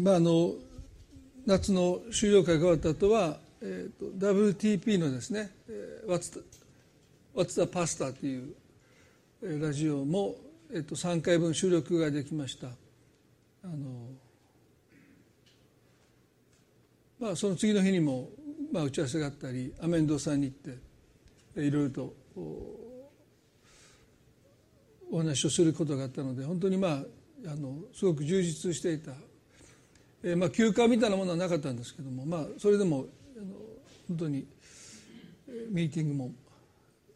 まああの夏の修了会が終わった後は、えーと、WTP のですね「What's the, What's the Pasta」というラジオも、えーと、3回分収録ができました。あのまあその次の日にも、まあ、打ち合わせがあったりアメンドさんに行っていろいろとお話をすることがあったので本当にまああのすごく充実していたえー、まあ休暇みたいなものはなかったんですけども、まあ、それでも本当にミーティングも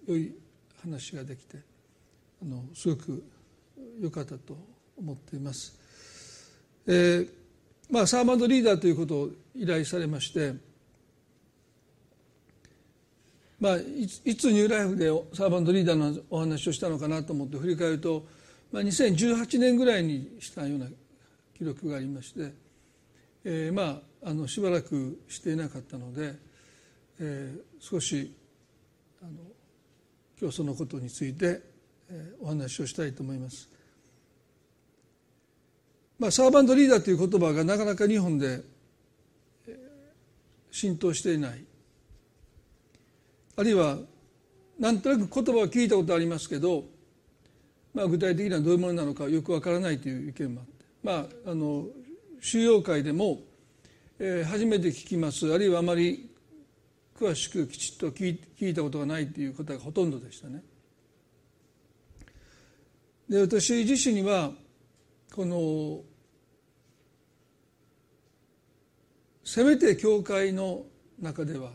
良い話ができてあのすごく良かったと思っています。えーまあ、サーバントリーダーということを依頼されまして、まあ、いつニューライフでサーバントリーダーのお話をしたのかなと思って振り返ると、まあ、2018年ぐらいにしたような記録がありまして。えー、まああのしばらくしていなかったので、えー、少しあの今日そのことについて、えー、お話をしたいと思います。まあ、サーバントリーダーという言葉がなかなか日本で浸透していないあるいはなんとなく言葉は聞いたことありますけど、まあ、具体的にはどういうものなのかよくわからないという意見もあって、まあ、あの収容会でも、えー、初めて聞きますあるいはあまり詳しくきちっと聞いたことがないという方がほとんどでしたね。で私自身にはこのせめて教会の中では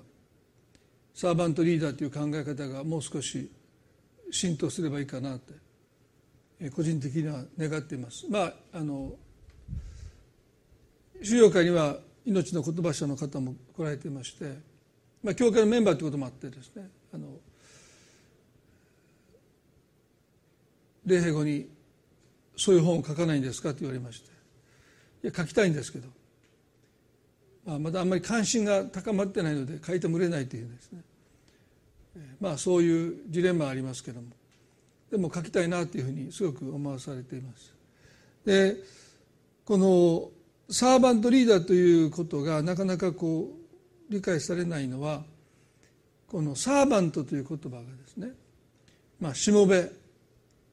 サーバントリーダーという考え方がもう少し浸透すればいいかなって個人的には願っています。まああの収容会には命の言葉社の方も来られていまして、まあ、教会のメンバーということもあってですねあの礼拝後に「そういう本を書かないんですか?」と言われまして「いや書きたいんですけど、まあ、まだあんまり関心が高まってないので書いても売れないというですねまあそういうジレンマありますけどもでも書きたいなというふうにすごく思わされています。でこのサーバントリーダーということがなかなかこう理解されないのはこのサーバントという言葉がですねまあしもべ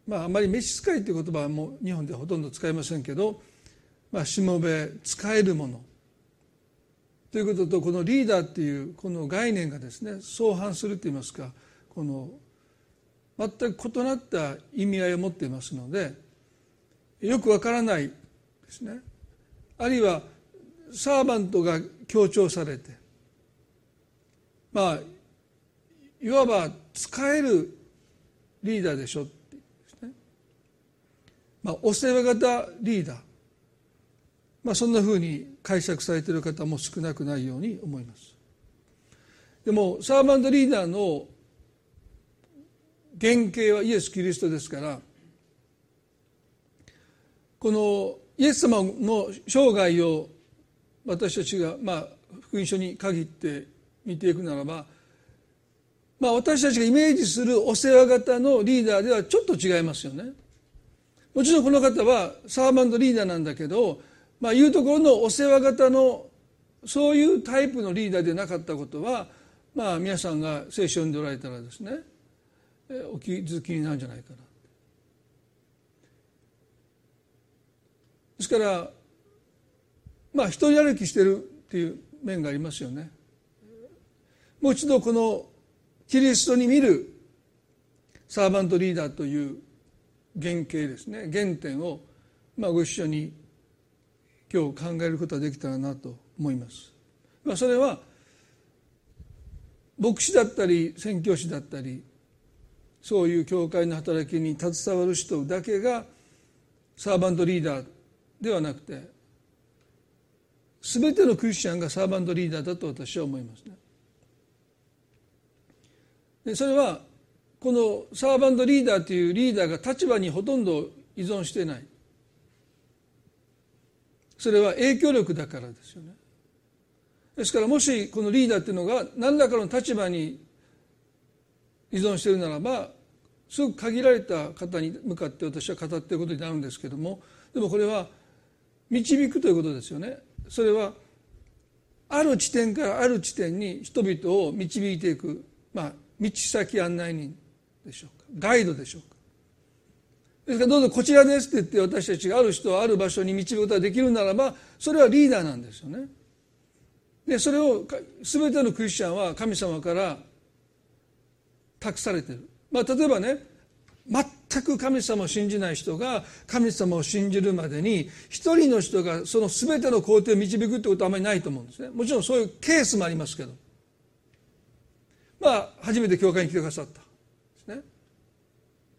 まああまり召使いという言葉はもう日本ではほとんど使いませんけどまあしもべ使えるもの。ということとこのリーダーっていうこの概念がですね相反するといいますかこの全く異なった意味合いを持っていますのでよくわからないですね。あるいはサーバントが強調されてまあいわば使えるリーダーでしょってですね。まあお世話型リーダー。まあそんなふうに解釈されている方も少なくないように思います。でもサーバントリーダーの原型はイエス・キリストですからこのイエス様の生涯を私たちが、まあ、福音書に限って見ていくならば、まあ、私たちがイメージするお世話型のリーダーではちょっと違いますよね。もちろんこの方はサーバントリーダーなんだけど、まあ、いうところのお世話型のそういうタイプのリーダーでなかったことは、まあ、皆さんが聖書を読んでおられたらですねお気づきになるんじゃないかな。ですからまあ一人歩きしてるっていう面がありますよね。もう一度このキリストに見るサーバントリーダーという原型ですね原点をまあご一緒に今日考えることができたらなと思います。まあ、それは牧師だったり宣教師だったりそういう教会の働きに携わる人だけがサーバントリーダーではなくて全てのクリスチャンがサーバントリーダーだと私は思いますね。でそれはこのサーバントリーダーというリーダーが立場にほとんど依存してないそれは影響力だからですよねですからもしこのリーダーっていうのが何らかの立場に依存しているならばすごく限られた方に向かって私は語っていることになるんですけどもでもこれは導くということですよねそれはある地点からある地点に人々を導いていく、まあ、道先案内人でしょうかガイドでしょうかですからどうぞこちらですって言って私たちがある人をある場所に導くことができるならばそれはリーダーなんですよね。でそれを全てのクリスチャンは神様から託されてる。まあ、例えばね全く神様を信じない人が神様を信じるまでに一人の人がその全ての工程を導くってことはあまりないと思うんですね。もちろんそういうケースもありますけど。まあ初めて教会に来てくださったですね。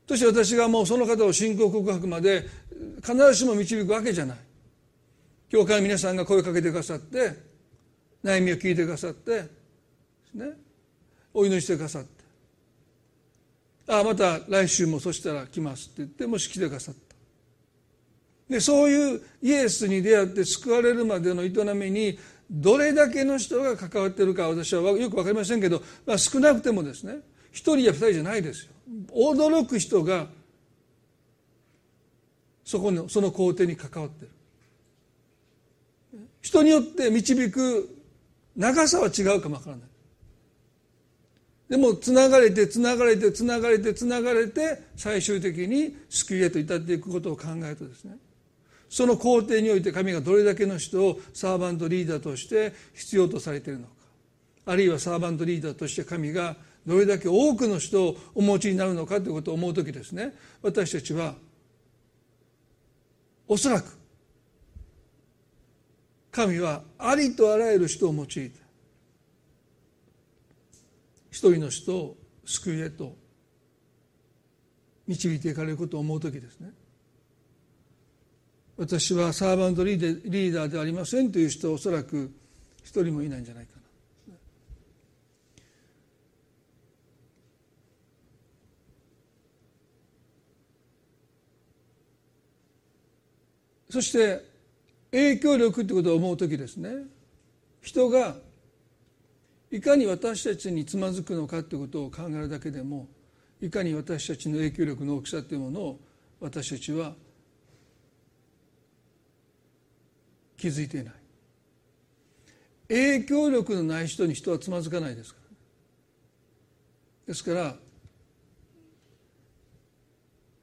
そして私がもうその方を信仰告白まで必ずしも導くわけじゃない。教会の皆さんが声をかけてくださって悩みを聞いてくださってね。お祈りしてくださって。ああまた来週もそしたら来ますって言ってもし来てくださった。でそういうイエスに出会って救われるまでの営みにどれだけの人が関わってるか私はよく分かりませんけど、まあ、少なくてもですね一人や二人じゃないですよ。驚く人がそこのその工程に関わってる。人によって導く長さは違うかもわからない。でもつながれてつながれてつながれてつながれて最終的に救いへと至っていくことを考えるとですねその工程において神がどれだけの人をサーバントリーダーとして必要とされているのかあるいはサーバントリーダーとして神がどれだけ多くの人をお持ちになるのかということを思う時ですね私たちはおそらく神はありとあらゆる人を用いて一人の人を救いへと導いていかれることを思う時ですね。私はサーバントリーダーではありませんという人はおそらく一人もいないんじゃないかな。そして影響力ってことを思う時ですね。人がいかに私たちにつまずくのかということを考えるだけでもいかに私たちの影響力の大きさというものを私たちは気づいていない。影響力のない人に人はつまずかないですから。ですから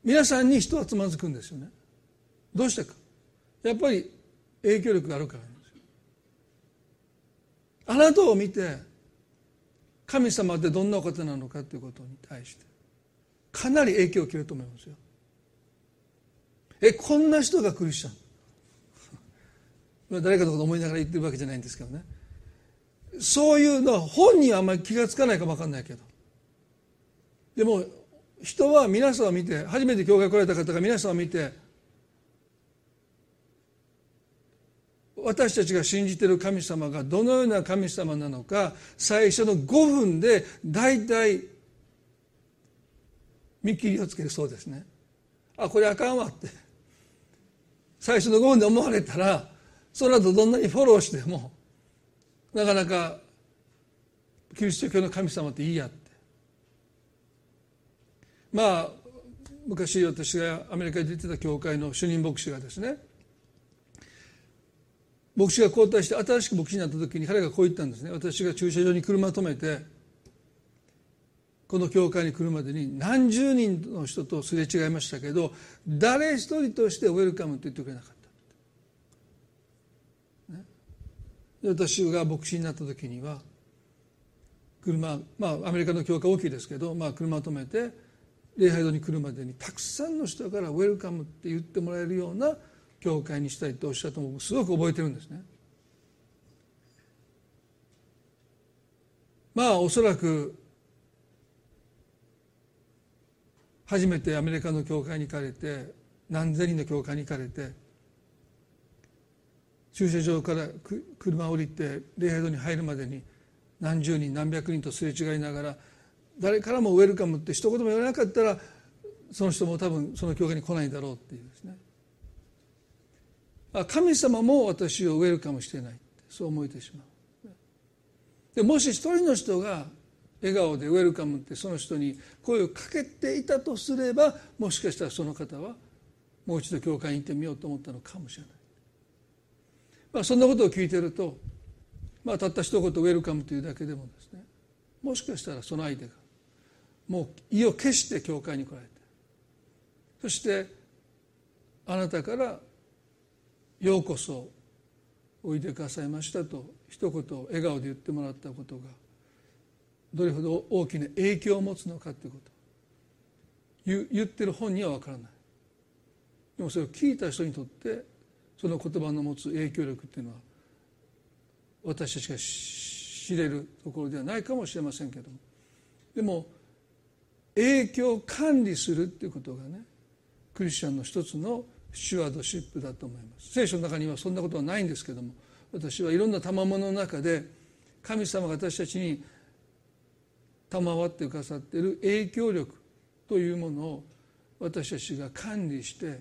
皆さんに人はつまずくんですよね。どうしてか。やっぱり影響力があるからなんですよ。あなたを見て神様ってどんなお方なのかということに対してかなり影響を受けると思いますよ。えこんな人がクリスチャン。誰かのこと思いながら言ってるわけじゃないんですけどね。そういうのは本人はあんまり気が付かないかも分かんないけど。でも人は皆さんを見て初めて教会来られた方が皆さんを見て私たちが信じている神様がどのような神様なのか最初の5分で大体見切りをつけるそうですね。あこれあかんわって。最初の5分で思われたらその後どんなにフォローしてもなかなかキリスト教の神様っていいやって。まあ昔私がアメリカで出てた教会の主任牧師がですね牧師が交代して新しく牧師になった時に彼がこう言ったんですね。私が駐車場に車を止めてこの教会に来るまでに何十人の人とすれ違いましたけど誰一人としてウェルカムと言ってくれなかった、ね、私が牧師になった時には車まあアメリカの教会大きいですけど、まあ、車を止めて礼拝堂に来るまでにたくさんの人からウェルカムって言ってもらえるような教会にしたいとおっしゃったのをすごく覚えてるんですね。まあおそらく初めてアメリカの教会に行かれて何千人の教会に行かれて駐車場から車を降りて礼拝堂に入るまでに何十人何百人とすれ違いながら誰からもウェルカムって一言も言わなかったらその人も多分その教会に来ないだろうっていうですね神様も私をウェルカムしてない。そう思えてしまう。でもし一人の人が笑顔でウェルカムってその人に声をかけていたとすればもしかしたらその方はもう一度教会に行ってみようと思ったのかもしれない。まあ、そんなことを聞いてると、まあ、たった一言「ウェルカム」というだけでもですねもしかしたらその相手がもう意を決して教会に来られてそしてあなたから「ようこそおいでくださいました」と一言笑顔で言ってもらったことがどれほど大きな影響を持つのかということ。言ってる本には分からない。でもそれを聞いた人にとってその言葉の持つ影響力っていうのは私たちが知れるところではないかもしれませんけども。でも影響を管理するっていうことがねクリスチャンの一つのシュワードシップだと思います。聖書の中にはそんなことはないんですけども私はいろんな賜物の中で神様が私たちに賜ってくださっている影響力というものを私たちが管理して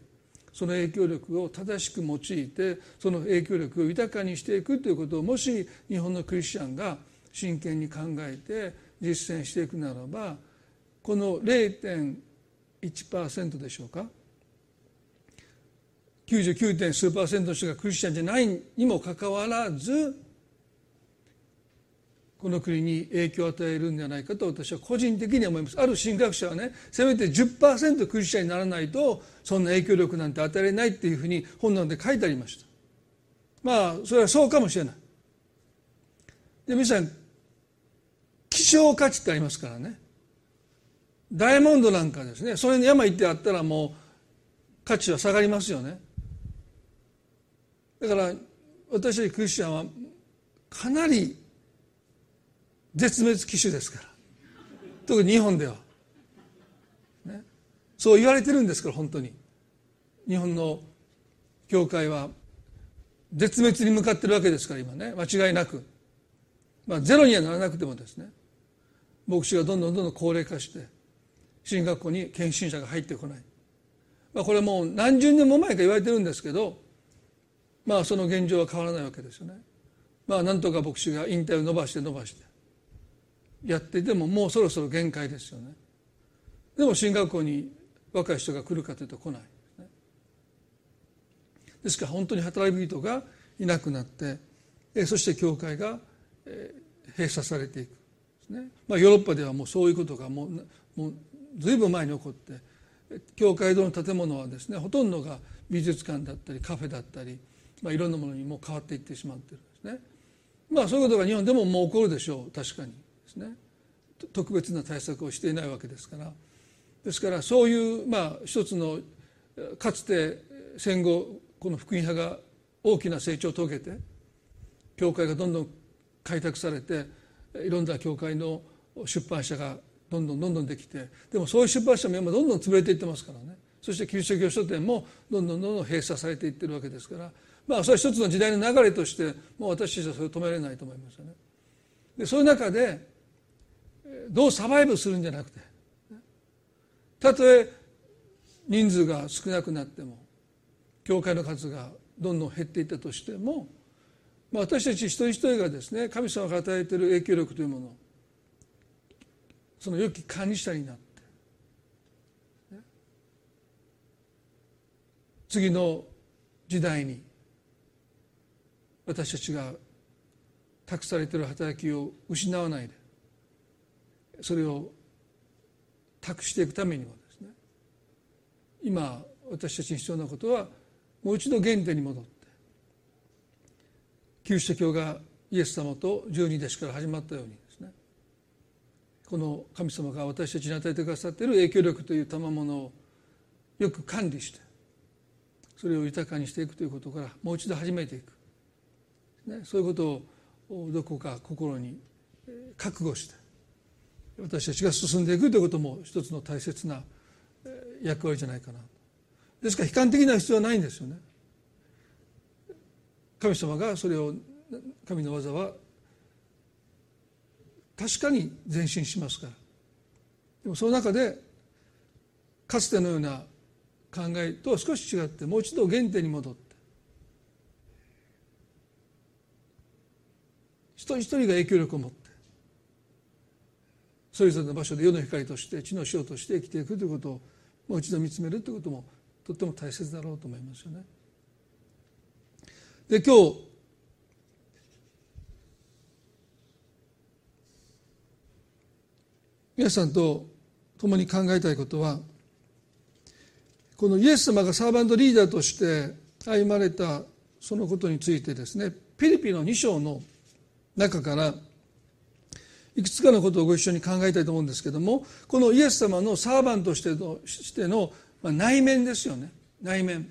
その影響力を正しく用いてその影響力を豊かにしていくということをもし日本のクリスチャンが真剣に考えて実践していくならばこの0.1%でしょうか？99. 数パーセントの人がクリスチャンじゃないにもかかわらずこの国に影響を与えるんじゃないかと私は個人的に思います。ある神学者はねせめて10%クリスチャンにならないとそんな影響力なんて与えられないっていうふうに本なので書いてありました。まあそれはそうかもしれない。で皆さん希少価値ってありますからね。ダイヤモンドなんかですねそれに山行ってあったらもう価値は下がりますよね。だから私たちクリスチャンはかなり絶滅危惧ですから。特に日本では、ね、そう言われてるんですから本当に。日本の教会は絶滅に向かってるわけですから今ね。間違いなく、まあ、ゼロにはならなくてもですね。牧師がどんどんどんどん高齢化して進学校に献身者が入ってこない、まあ、これもう何十年も前から言われてるんですけどまあその現状は変わらないわけですよね。まあなんとか牧師が引退を伸ばして伸ばして。やっていてももうそろそろ限界ですよね。でも進学校に若い人が来るかというと来ないですね。ですから本当に働き人がいなくなってそして教会が閉鎖されていくですね、まあ、ヨーロッパではもうそういうことがもうもう随分前に起こって教会堂の建物はですねほとんどが美術館だったりカフェだったり、まあ、いろんなものにも変わっていってしまってるんですね。まあそういうことが日本でももう起こるでしょう。確かにですね。特別な対策をしていないわけですから。ですからそういうまあ一つのかつて戦後この福音派が大きな成長を遂げて教会がどんどん開拓されていろんな教会の出版社がどんどんどんどんできてでもそういう出版社も今どんどん潰れていってますからね。そしてキリスト教書店もどんどんどんどん閉鎖されていってるわけですからまあそれは一つの時代の流れとしてもう私たちはそれを止められないと思いますよね。でそういう中でどうサバイブするんじゃなくてたとえ人数が少なくなっても教会の数がどんどん減っていったとしても、まあ、私たち一人一人がですね神様が与えている影響力というものその良き管理者になって、次の時代に私たちが託されている働きを失わないでそれを託していくためにはですね今私たちに必要なことはもう一度原点に戻ってキリスト教がイエス様と十二弟子から始まったようにですねこの神様が私たちに与えてくださっている影響力という賜物をよく管理してそれを豊かにしていくということからもう一度始めていく、ね、そういうことをどこか心に覚悟して私たちが進んでいくということも一つの大切な役割じゃないかな。ですから悲観的な必要はないんですよね。神様がそれを神の技は確かに前進しますから。でもその中でかつてのような考えとは少し違ってもう一度原点に戻って人一人が影響力を持ってそれぞれの場所で世の光として地の塩として生きていくということをもう一度見つめるということもとっても大切だろうと思いますよね。で今日皆さんと共に考えたいことはこのイエス様がサーバントリーダーとして歩まれたそのことについてですねピリピの2章の「中からいくつかのことをご一緒に考えたいと思うんですけどもこのイエス様のサーバンとしてのしての内面ですよね。内面。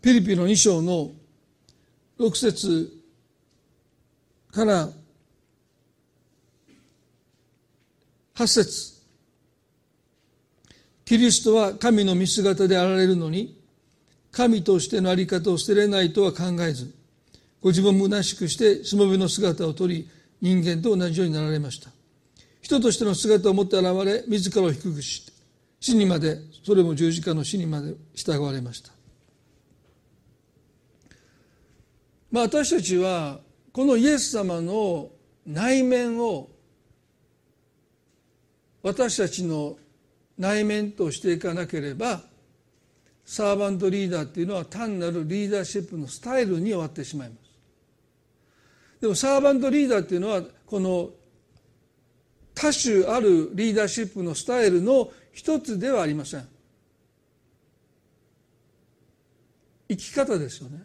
ピリピの2章の6節から8節。キリストは神の見姿であられるのに神としての在り方を捨てれないとは考えずご自分を虚しくしてしもべの姿を取り人間と同じようになられました。人としての姿を持って現れ自らを低くして死にまでそれも十字架の死にまで従われました。まあ私たちはこのイエス様の内面を私たちの内面としていかなければサーバントリーダーっていうのは単なるリーダーシップのスタイルに終わってしまいます。でもサーバントリーダーっていうのはこの多種あるリーダーシップのスタイルの一つではありません。生き方ですよね。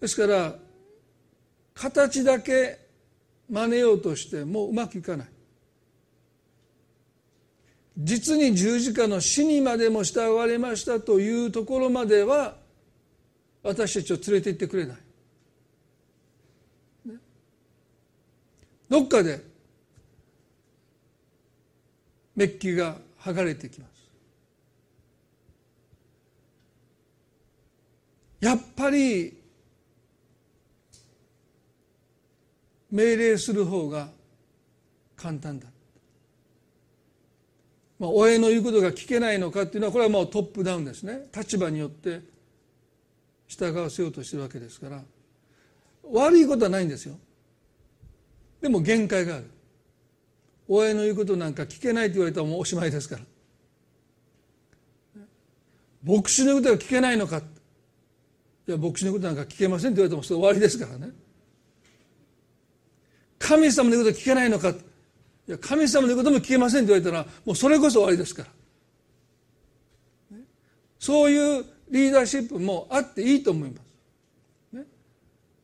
ですから形だけ真似ようとしてもうまくいかない。実に十字架の死にまでも従われましたというところまでは私たちを連れて行ってくれない。どっかでメッキが剥がれてきます。やっぱり命令する方が簡単だ、まあ、親の言うことが聞けないのかっていうのはこれはもうトップダウンですね。立場によって従わせようとしてるわけですから。悪いことはないんですよ。でも限界がある。親の言うことなんか聞けないと言われたらもうおしまいですから。牧師の言うことが聞けないのか。いや牧師のことなんか聞けませんと言われてもそれ終わりですからね。神様の言うこと聞けないのか。いや神様の言うことも聞けませんと言われたらもうそれこそ終わりですから。そういうリーダーシップもあっていいと思います。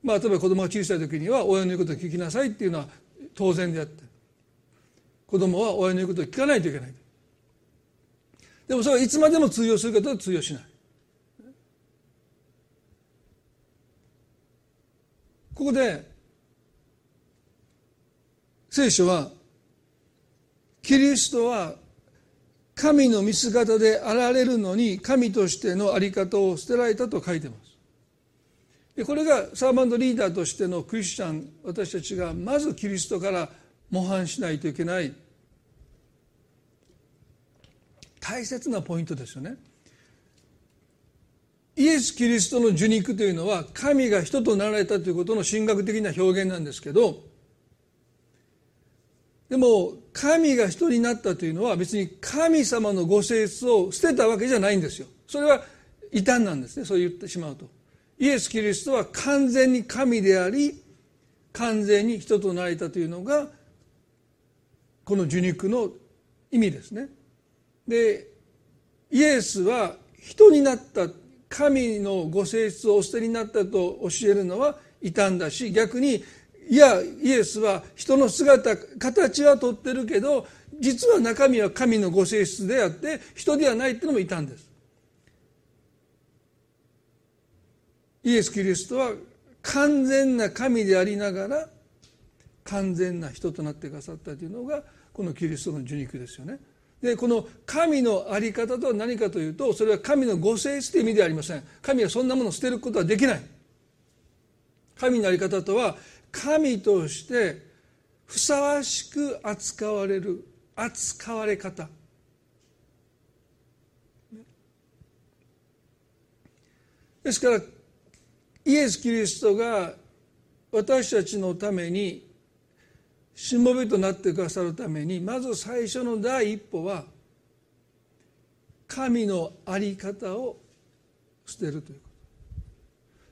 まあ、例えば子供が小さい時には親の言うことを聞きなさいっていうのは当然であって子供は親の言うことを聞かないといけない。でもそれはいつまでも通用するかとは通用しない。ここで聖書はキリストは神の見姿であられるのに神としての在り方を捨てられたと書いてます。でこれがサーバントリーダーとしてのクリスチャン私たちがまずキリストから模範しないといけない大切なポイントですよね。イエス・キリストの受肉というのは神が人となられたということの神学的な表現なんですけどでも神が人になったというのは別に神様のご性質を捨てたわけじゃないんですよ。それは異端なんですねそう言ってしまうと。イエス・キリストは完全に神であり完全に人となれたというのがこの受肉の意味ですね。でイエスは人になった神のご性質をお捨てになったと教えるのは異端だし逆にいやイエスは人の姿形はとってるけど実は中身は神のご性質であって人ではないっていうのも異端です。イエス・キリストは完全な神でありながら完全な人となってくださったというのがこのキリストの受肉ですよね。でこの神の在り方とは何かというとそれは神のご性質という意味ではありません。神はそんなものを捨てることはできない。神の在り方とは神としてふさわしく扱われる扱われ方。ですからイエス・キリストが私たちのためにしもべとなってくださるためにまず最初の第一歩は神の在り方を捨てるということ。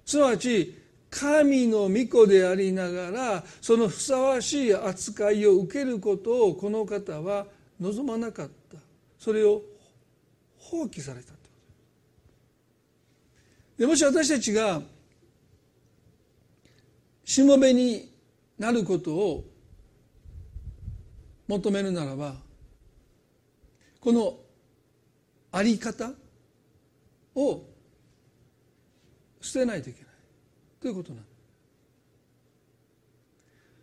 すなわち神の御子でありながらそのふさわしい扱いを受けることをこの方は望まなかった。それを放棄されたでもし私たちがしもべになることを求めるならばこのあり方を捨てないといけない。ということなん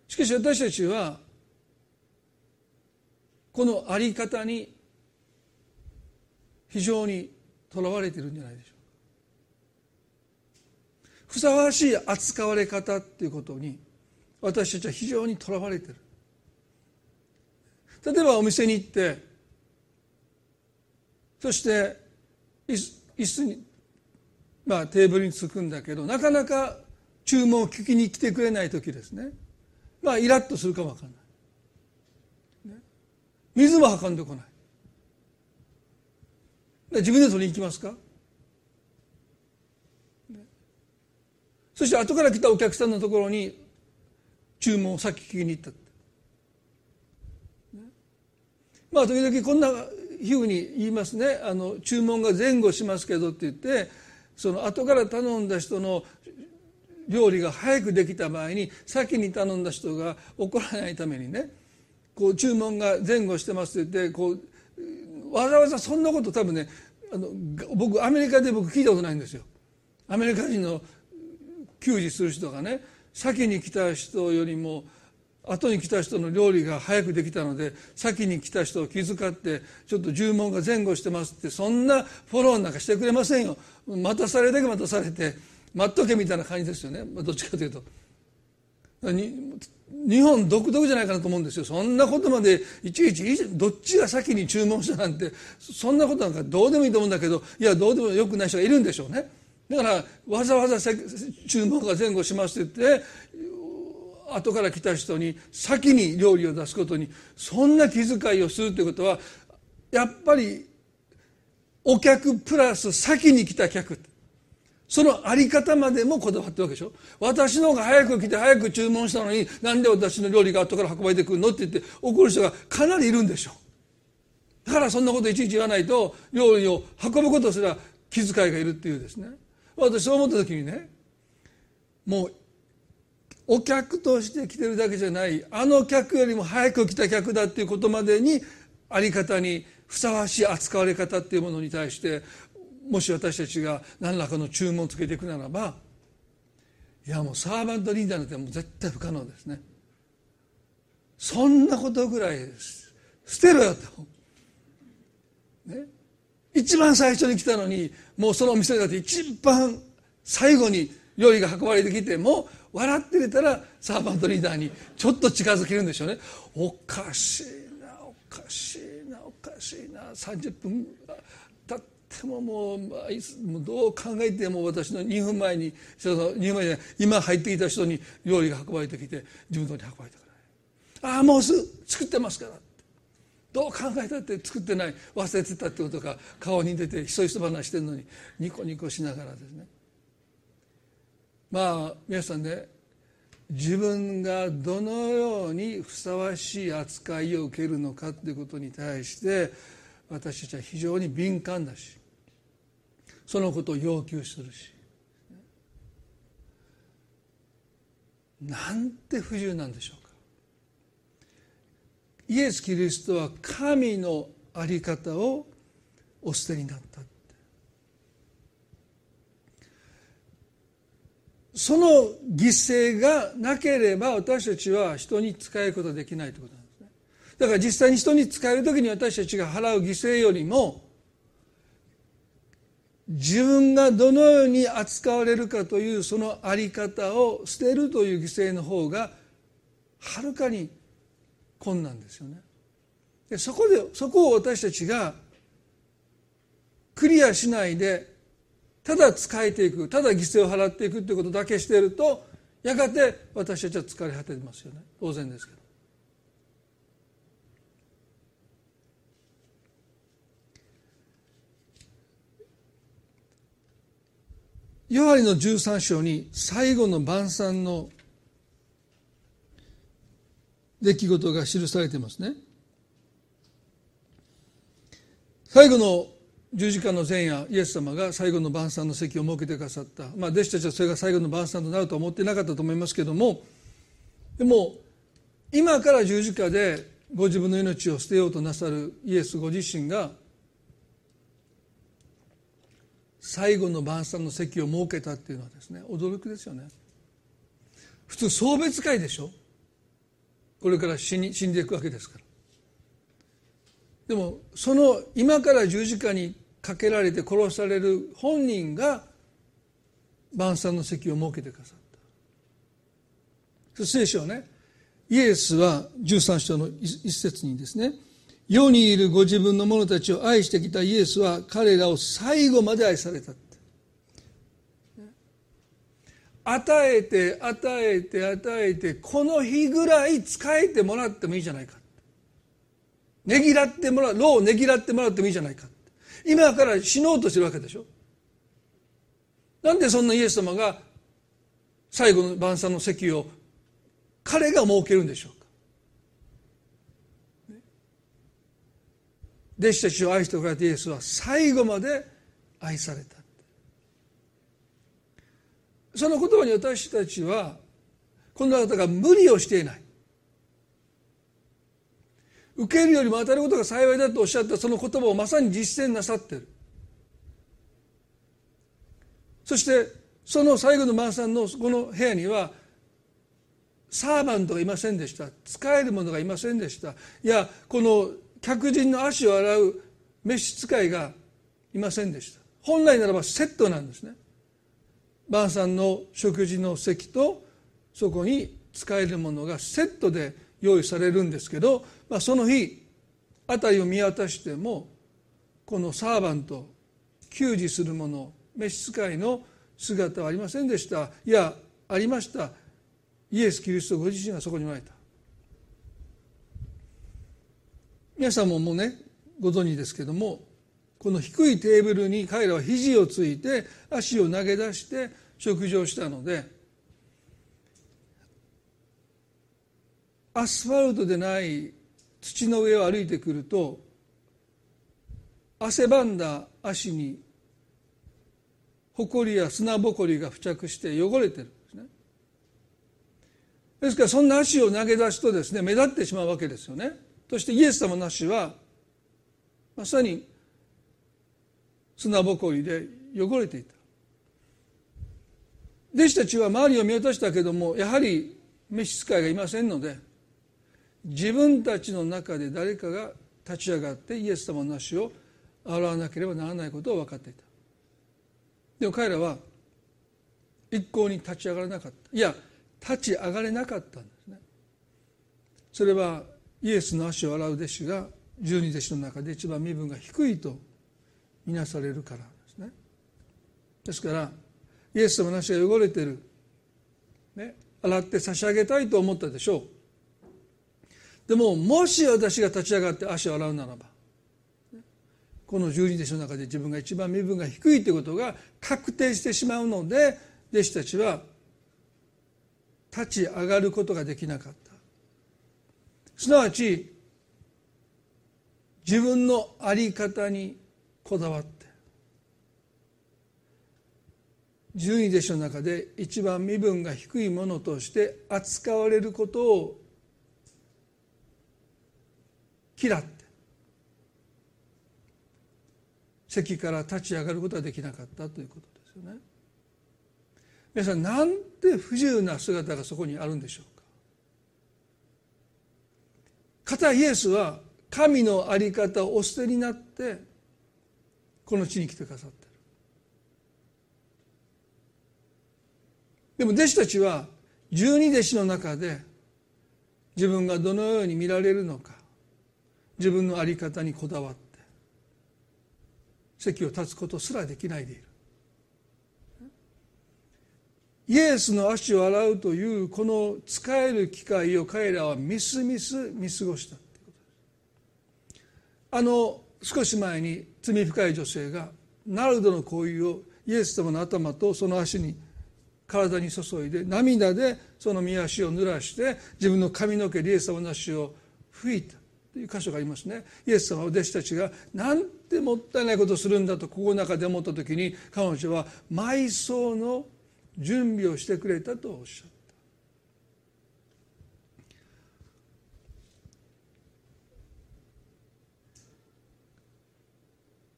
しかし私たちはこのあり方に非常にとらわれているんじゃないでしょうふさわしい扱われ方っていうことに私たちは非常にとらわれてる。例えばお店に行ってそして椅子にまあテーブルにつくんだけどなかなか注文を聞きに来てくれない時ですね。まあイラッとするかもわかんない、ね、水も運んでこない。自分で取りに行きますか？そして後から来たお客さんのところに注文を先聞きに行った、まあ時々こんなふうに言いますね。あの注文が前後しますけどって言ってその後から頼んだ人の料理が早くできた場合に先に頼んだ人が怒らないためにねこう注文が前後してますって言ってこうわざわざそんなこと多分ねあの僕アメリカで僕聞いたことないんですよ。アメリカ人の給仕する人がね先に来た人よりも後に来た人の料理が早くできたので先に来た人を気遣ってちょっと注文が前後してますってそんなフォローなんかしてくれませんよ。待たされだけ待たされて待っとけみたいな感じですよね。どっちかというと。日本独特じゃないかなと思うんですよ。そんなことまでいちいちどっちが先に注文したなんて。そんなことなんかどうでもいいと思うんだけどいやどうでもよくない人がいるんでしょうね。だからわざわざ注文が前後しますって言って後から来た人に先に料理を出すことにそんな気遣いをするということはやっぱりお客プラス先に来た客。そのあり方までもこだわってるわけでしょ。私の方が早く来て早く注文したのになんで私の料理が後から運ばれてくるのって言って怒る人がかなりいるんでしょ。だからそんなこといちいち言わないと料理を運ぶことすら気遣いがいるっていうですね。私そう思った時にねもうお客として来てるだけじゃないあの客よりも早く来た客だっていうことまでにあり方にふさわしい扱われ方っていうものに対してもし私たちが何らかの注文をつけていくならばいやもうサーバントリーダーなんてもう絶対不可能ですね。そんなことぐらい捨てろよと、ね、一番最初に来たのにもうそのお店だって一番最後に料理が運ばれてきても笑ってれたらサーバントリーダーにちょっと近づけるんでしょうね。おかしいなおかしいなおかしいな。30分経ってももうどう考えても私の2分前に2分前に今入ってきた人に料理が運ばれてきて自分のとこに運ばれてくる。ああもうすぐ作ってますから。どう考えたって作ってない。忘れてたってことか。顔に出てひそひそ話してるのに。ニコニコしながらですね。まあ皆さんね自分がどのようにふさわしい扱いを受けるのかということに対して私たちは非常に敏感だしそのことを要求するし。なんて不自由なんでしょう。イエス・キリストは神の在り方をお捨てになったその犠牲がなければ私たちは人に仕えることができないということなんですね。だから実際に人に仕える時に私たちが払う犠牲よりも自分がどのように扱われるかというその在り方を捨てるという犠牲の方がはるかに困難ですよねでそこでそこを私たちがクリアしないでただ仕えていくただ犠牲を払っていくということだけしているとやがて私たちは疲れ果てますよね当然ですけど。ヨハリの13章に最後の晩餐の出来事が記されていますね。最後の十字架の前夜イエス様が最後の晩餐の席を設けてくださった、まあ、弟子たちはそれが最後の晩餐となるとは思ってなかったと思いますけどもでも今から十字架でご自分の命を捨てようとなさるイエスご自身が最後の晩餐の席を設けたっていうのはですね驚きですよね。普通送別会でしょ？これから死に死んでいくわけですから。でもその今から十字架にかけられて殺される本人が晩餐の席を設けてくださった。聖書はねイエスは13章の一節にですね世にいるご自分の者たちを愛してきたイエスは彼らを最後まで愛された与えて与えて与えてこの日ぐらい使えてもらってもいいじゃないかねぎらってもらう、労をねぎらってもらってもいいじゃないか。今から死のうとしてるわけでしょ。なんでそんなイエス様が最後の晩餐の席を彼が設けるんでしょうか。弟子たちを愛しておられたイエスは最後まで愛された。その言葉に私たちはこの方が無理をしていない。受けるよりも当たることが幸いだとおっしゃったその言葉をまさに実践なさってる。そしてその最後の晩餐のこの部屋にはサーバントがいませんでした。使える者がいませんでした。いやこの客人の足を洗う召使いがいませんでした。本来ならばセットなんですね。晩餐の食事の席とそこに使えるものがセットで用意されるんですけどまあ、その日辺りを見渡してもこのサーバント給仕する者召使いの姿はありませんでした。いやありました。イエス・キリストご自身がそこにおられた。皆さんももうねご存知ですけどもこの低いテーブルに彼らは肘をついて足を投げ出して食事をしたのでアスファルトでない土の上を歩いてくると汗ばんだ足に埃や砂ぼこりが付着して汚れてるんですね。ですからそんな足を投げ出すとですね目立ってしまうわけですよね。そしてイエス様の足はまさに砂ぼこりで汚れていた。弟子たちは周りを見渡したけどもやはり召使いがいませんので自分たちの中で誰かが立ち上がってイエス様の足を洗わなければならないことを分かっていた。でも彼らは一向に立ち上がらなかった。いや立ち上がれなかったんですね。それはイエスの足を洗う弟子が十二弟子の中で一番身分が低いとみなされるからですね。ですからイエス様の足が汚れてる、ね、洗って差し上げたいと思ったでしょう。でももし私が立ち上がって足を洗うならばこの十二弟子の中で自分が一番身分が低いということが確定してしまうので弟子たちは立ち上がることができなかった。すなわち自分の在り方にこだわって。十二弟子の中で一番身分が低いものとして扱われることを嫌って。席から立ち上がることはできなかったということですよね。皆さんなんて不自由な姿がそこにあるんでしょうか。片イエスは神の在り方をお捨てになってこの地に来てくださってる。でも弟子たちは十二弟子の中で自分がどのように見られるのか自分の在り方にこだわって席を立つことすらできないでいる。イエスの足を洗うというこの使える機会を彼らはみすみす見過ごしたあの少し前に罪深い女性がナルドの行為をイエス様の頭とその足に体に注いで涙でその御足を濡らして自分の髪の毛でイエス様の足を拭いたという箇所がありますね。イエス様は弟子たちがなんてもったいないことをするんだとここの中で思った時に彼女は埋葬の準備をしてくれたとおっしゃった。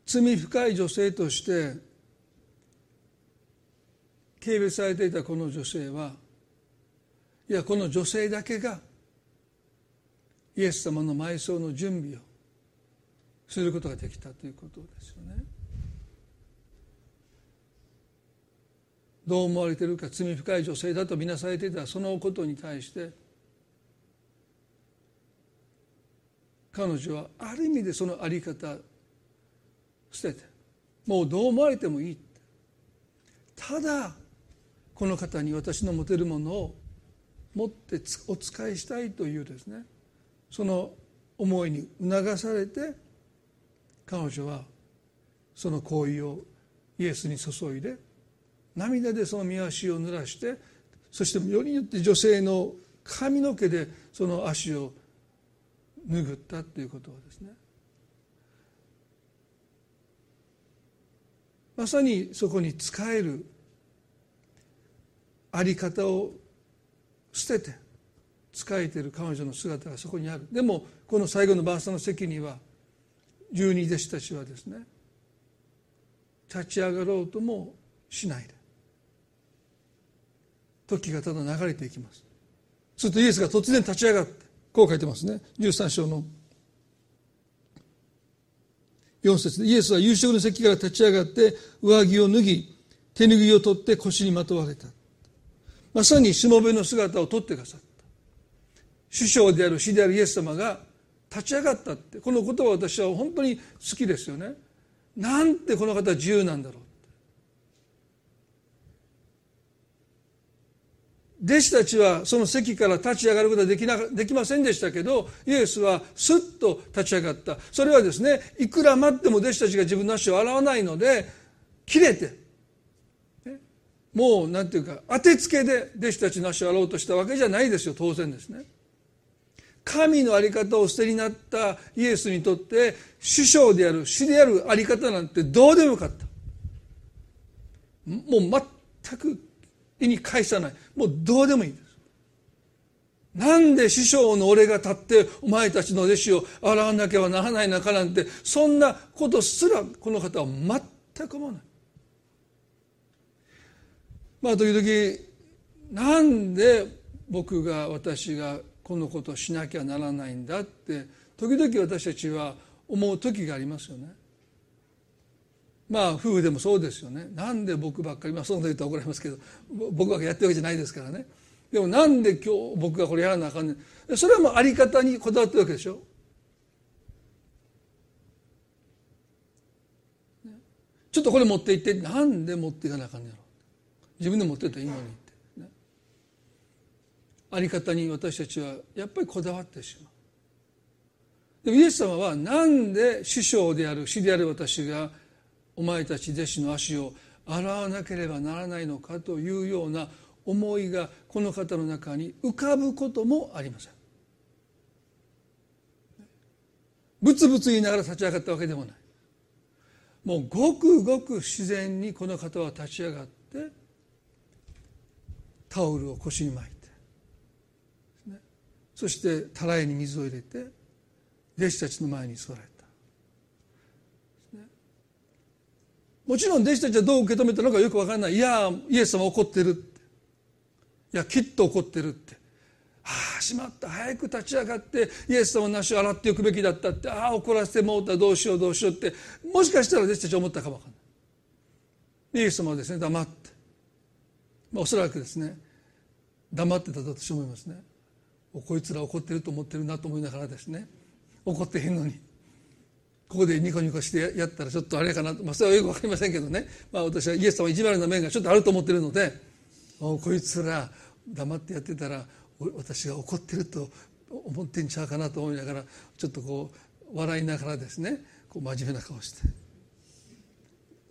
罪深い女性として軽蔑されていたこの女性はいやこの女性だけがイエス様の埋葬の準備をすることができたということですよね。どう思われているか罪深い女性だと見なされていたそのことに対して彼女はある意味でその在り方捨てて。もうどう思われてもいいただこの方に私の持てるものを持ってお使いしたいというですね。その思いに促されて彼女はその行為をイエスに注いで涙でその御足を濡らしてそしてよりによって女性の髪の毛でその足を拭ったということはですね。まさにそこに仕える在り方を捨てて仕えている彼女の姿がそこにある。でもこの最後の晩餐の席には十二弟子たちはですね立ち上がろうともしないで時がただ流れていきます。するとイエスが突然立ち上がってこう書いてますね。13章の4節。でイエスは夕食の席から立ち上がって上着を脱ぎ手拭いを取って腰にまとわれた。まさにしもべの姿を取ってくださった。首相である死であるイエス様が立ち上がったって。このことは私は本当に好きですよね。なんてこの方自由なんだろう。弟子たちはその席から立ち上がることはできなできませんでしたけどイエスはスッと立ち上がった。それはですねいくら待っても弟子たちが自分の足を洗わないので切れてもうなんていうか当てつけで弟子たちの足を洗おうとしたわけじゃないですよ当然ですね。神の在り方を捨てになったイエスにとって首相である死である在り方なんてどうでもよかった。もう全く意に介さない。もうどうでもいいです。なんで師匠の俺が立ってお前たちの弟子を洗わなければならないのかなんてそんなことすらこの方は全く思わない。まあ時々なんで僕が私がこのことをしなきゃならないんだって時々私たちは思う時がありますよね。まあ夫婦でもそうですよね。なんで僕ばっかりまあそんな言うと怒られますけど僕ばっかやってるわけじゃないですからね。でもなんで今日僕がこれやらなあかんねん。それはもうあり方にこだわってるわけでしょ。ちょっとこれ持って行って。なんで持っていかなあかんねやろ。自分で持ってったらいいのにって、ね、あり方に私たちはやっぱりこだわってしまう。でもイエス様はなんで師匠である師である私がお前たち弟子の足を洗わなければならないのかというような思いがこの方の中に浮かぶこともありません。ブツブツ言いながら立ち上がったわけでもない。もうごくごく自然にこの方は立ち上がってタオルを腰に巻いてそしてたらいに水を入れて弟子たちの前に座られた。もちろん弟子たちはどう受け止めたのかよく分からない。いやイエス様怒ってるって。いやきっと怒ってるって。ああしまった。早く立ち上がってイエス様の足を洗っておくべきだったって。ああ怒らせてもうた。どうしようどうしようって。もしかしたら弟子たちは思ったかも分かんない。イエス様はですね黙って、まあ、おそらくですね黙ってたと私は思いますね。こいつら怒ってると思ってるなと思いながらですね怒ってへんのに。ここでニコニコしてやったらちょっとあれかなまあ、それはよく分かりませんけどね、まあ、私はイエス様意地悪な面がちょっとあると思ってるので。こいつら黙ってやってたら私が怒ってると思ってんちゃうかなと思いながらちょっとこう笑いながらですねこう真面目な顔して。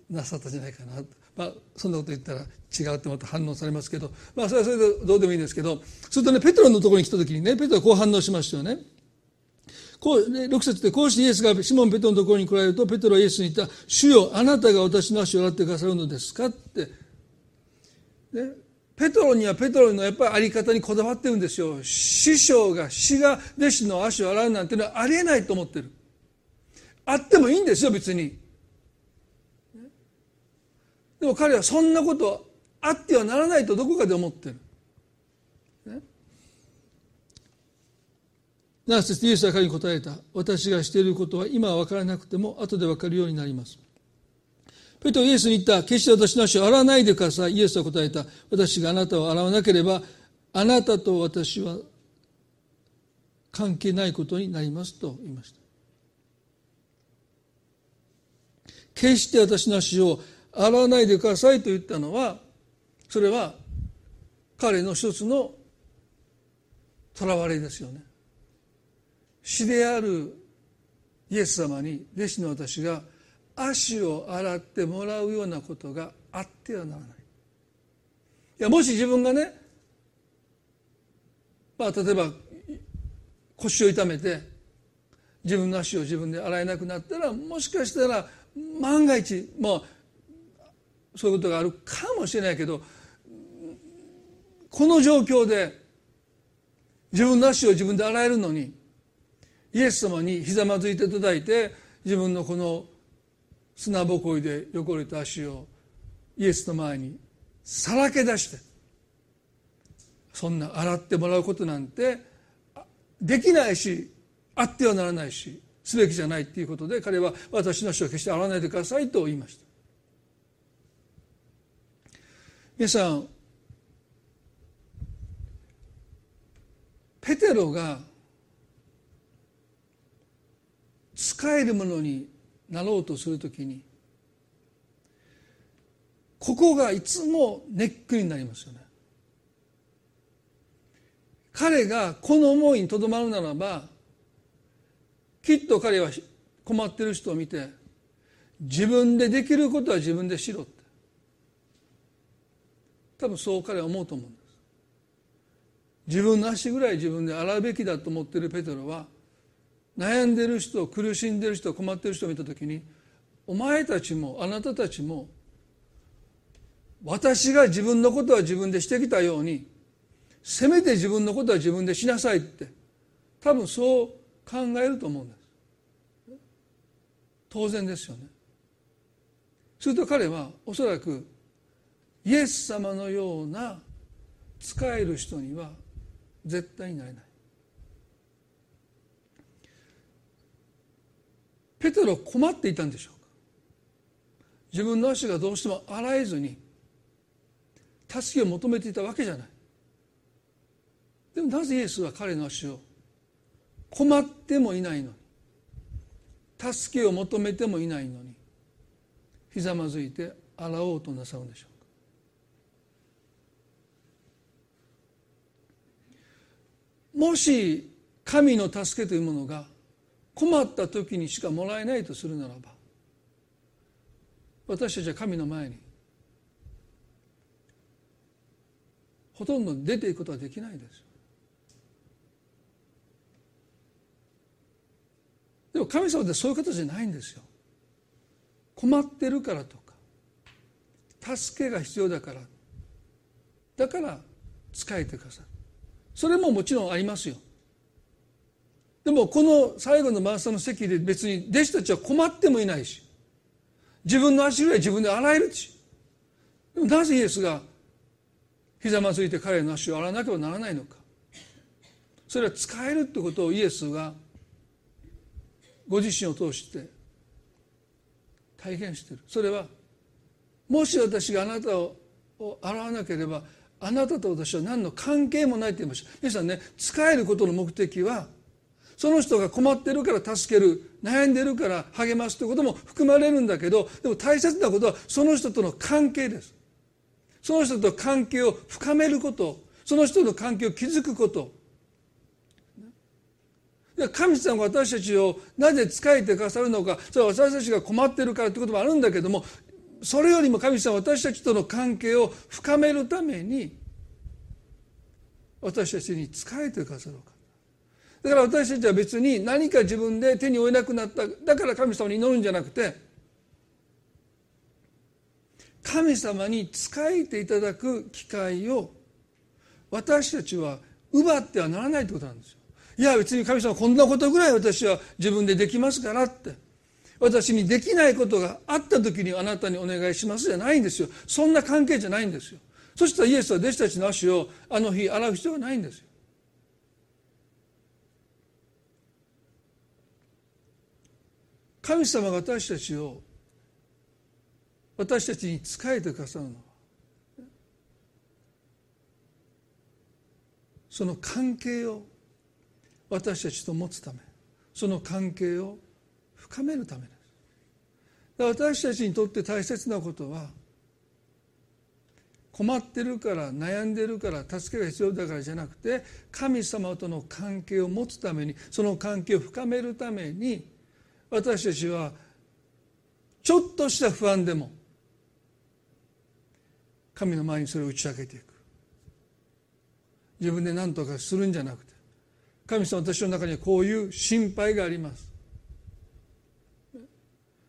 なさったじゃないかなと。まあ、そんなこと言ったら違うってまた反応されますけど、まあ、それはそれでどうでもいいんですけど。するとねペトロのところに来た時にねペトロはこう反応しましたよね。こう6節でこうしてイエスがシモン・ペトロのところに来られるとペトロはイエスに言った「主よあなたが私の足を洗ってくださるのですか?」って、ね、ペトロにはペトロのやっぱりあり方にこだわってるんですよ。師匠が死が弟子の足を洗うなんていうのはありえないと思ってる。あってもいいんですよ別に。でも彼はそんなことあってはならないとどこかで思ってる。なぜイエスは彼に答えた。私がしていることは今は分からなくても後で分かるようになります。ペトイエスに言った決して私の足を洗わないでください。イエスは答えた。私があなたを洗わなければあなたと私は関係ないことになりますと言いました。決して私の足を洗わないでくださいと言ったのはそれは彼の一つの囚われですよね。死であるイエス様に弟子の私が足を洗ってもらうようなことがあってはならない。いやもし自分がねまあ例えば腰を痛めて自分の足を自分で洗えなくなったらもしかしたら万が一もうそういうことがあるかもしれないけどこの状況で自分の足を自分で洗えるのにイエス様にひざまずいていただいて自分のこの砂ぼこりで汚れた足をイエスの前にさらけ出してそんな洗ってもらうことなんてできないしあってはならないしすべきじゃないっていうことで彼は私の足を決して洗わないでくださいと言いました。皆さんペテロが使えるものになろうとするときにここがいつもネックになりますよね。彼がこの思いにとどまるならばきっと彼は困ってる人を見て自分でできることは自分でしろって。多分そう彼は思うと思うんです。自分の足ぐらい自分で洗うべきだと思ってるペテロは悩んでる人苦しんでる人困ってる人を見た時にお前たちもあなたたちも私が自分のことは自分でしてきたようにせめて自分のことは自分でしなさいって多分そう考えると思うんです。当然ですよね。すると彼はおそらくイエス様のような使える人には絶対になれない。ペテロ困っていたんでしょうか？自分の足がどうしても洗えずに助けを求めていたわけじゃない。でもなぜイエスは彼の足を困ってもいないのに助けを求めてもいないのにひざまずいて洗おうとなさるんでしょうか？もし神の助けというものが困った時にしかもらえないとするならば私たちは神の前にほとんど出ていくことはできないです。でも神様ってそういう方じゃないんですよ。困ってるからとか助けが必要だからだから仕えてくださいそれももちろんありますよ。でもこの最後のマスターの席で別に弟子たちは困ってもいないし自分の足ぐらい自分で洗えるし。でもなぜイエスがひざまずいて彼の足を洗わなければならないのか。それは使えるってことをイエスがご自身を通して体現している。それはもし私があなたを洗わなければあなたと私は何の関係もないと言いました。皆さんね使えることの目的はその人が困ってるから助ける悩んでるから励ますということも含まれるんだけどでも大切なことはその人との関係です。その人と関係を深めること。その人の関係を築くこと。神様が私たちをなぜ仕えてくださるのか。それは私たちが困ってるからということもあるんだけどもそれよりも神様は私たちとの関係を深めるために私たちに仕えてくださるのか。だから私たちは別に何か自分で手に負えなくなっただから神様に祈るんじゃなくて神様に仕えていただく機会を私たちは奪ってはならないってことなんですよ。いや別に神様こんなことぐらい私は自分でできますからって。私にできないことがあった時にあなたにお願いしますじゃないんですよ。そんな関係じゃないんですよ。そしたらイエスは弟子たちの足をあの日洗う必要はないんですよ。神様が私たちを私たちに仕えてくださるのはその関係を私たちと持つためその関係を深めるためです。私たちにとって大切なことは困ってるから悩んでるから助けが必要だからじゃなくて神様との関係を持つためにその関係を深めるために私たちはちょっとした不安でも神の前にそれを打ち明けていく。自分で何とかするんじゃなくて神様私の中にはこういう心配があります。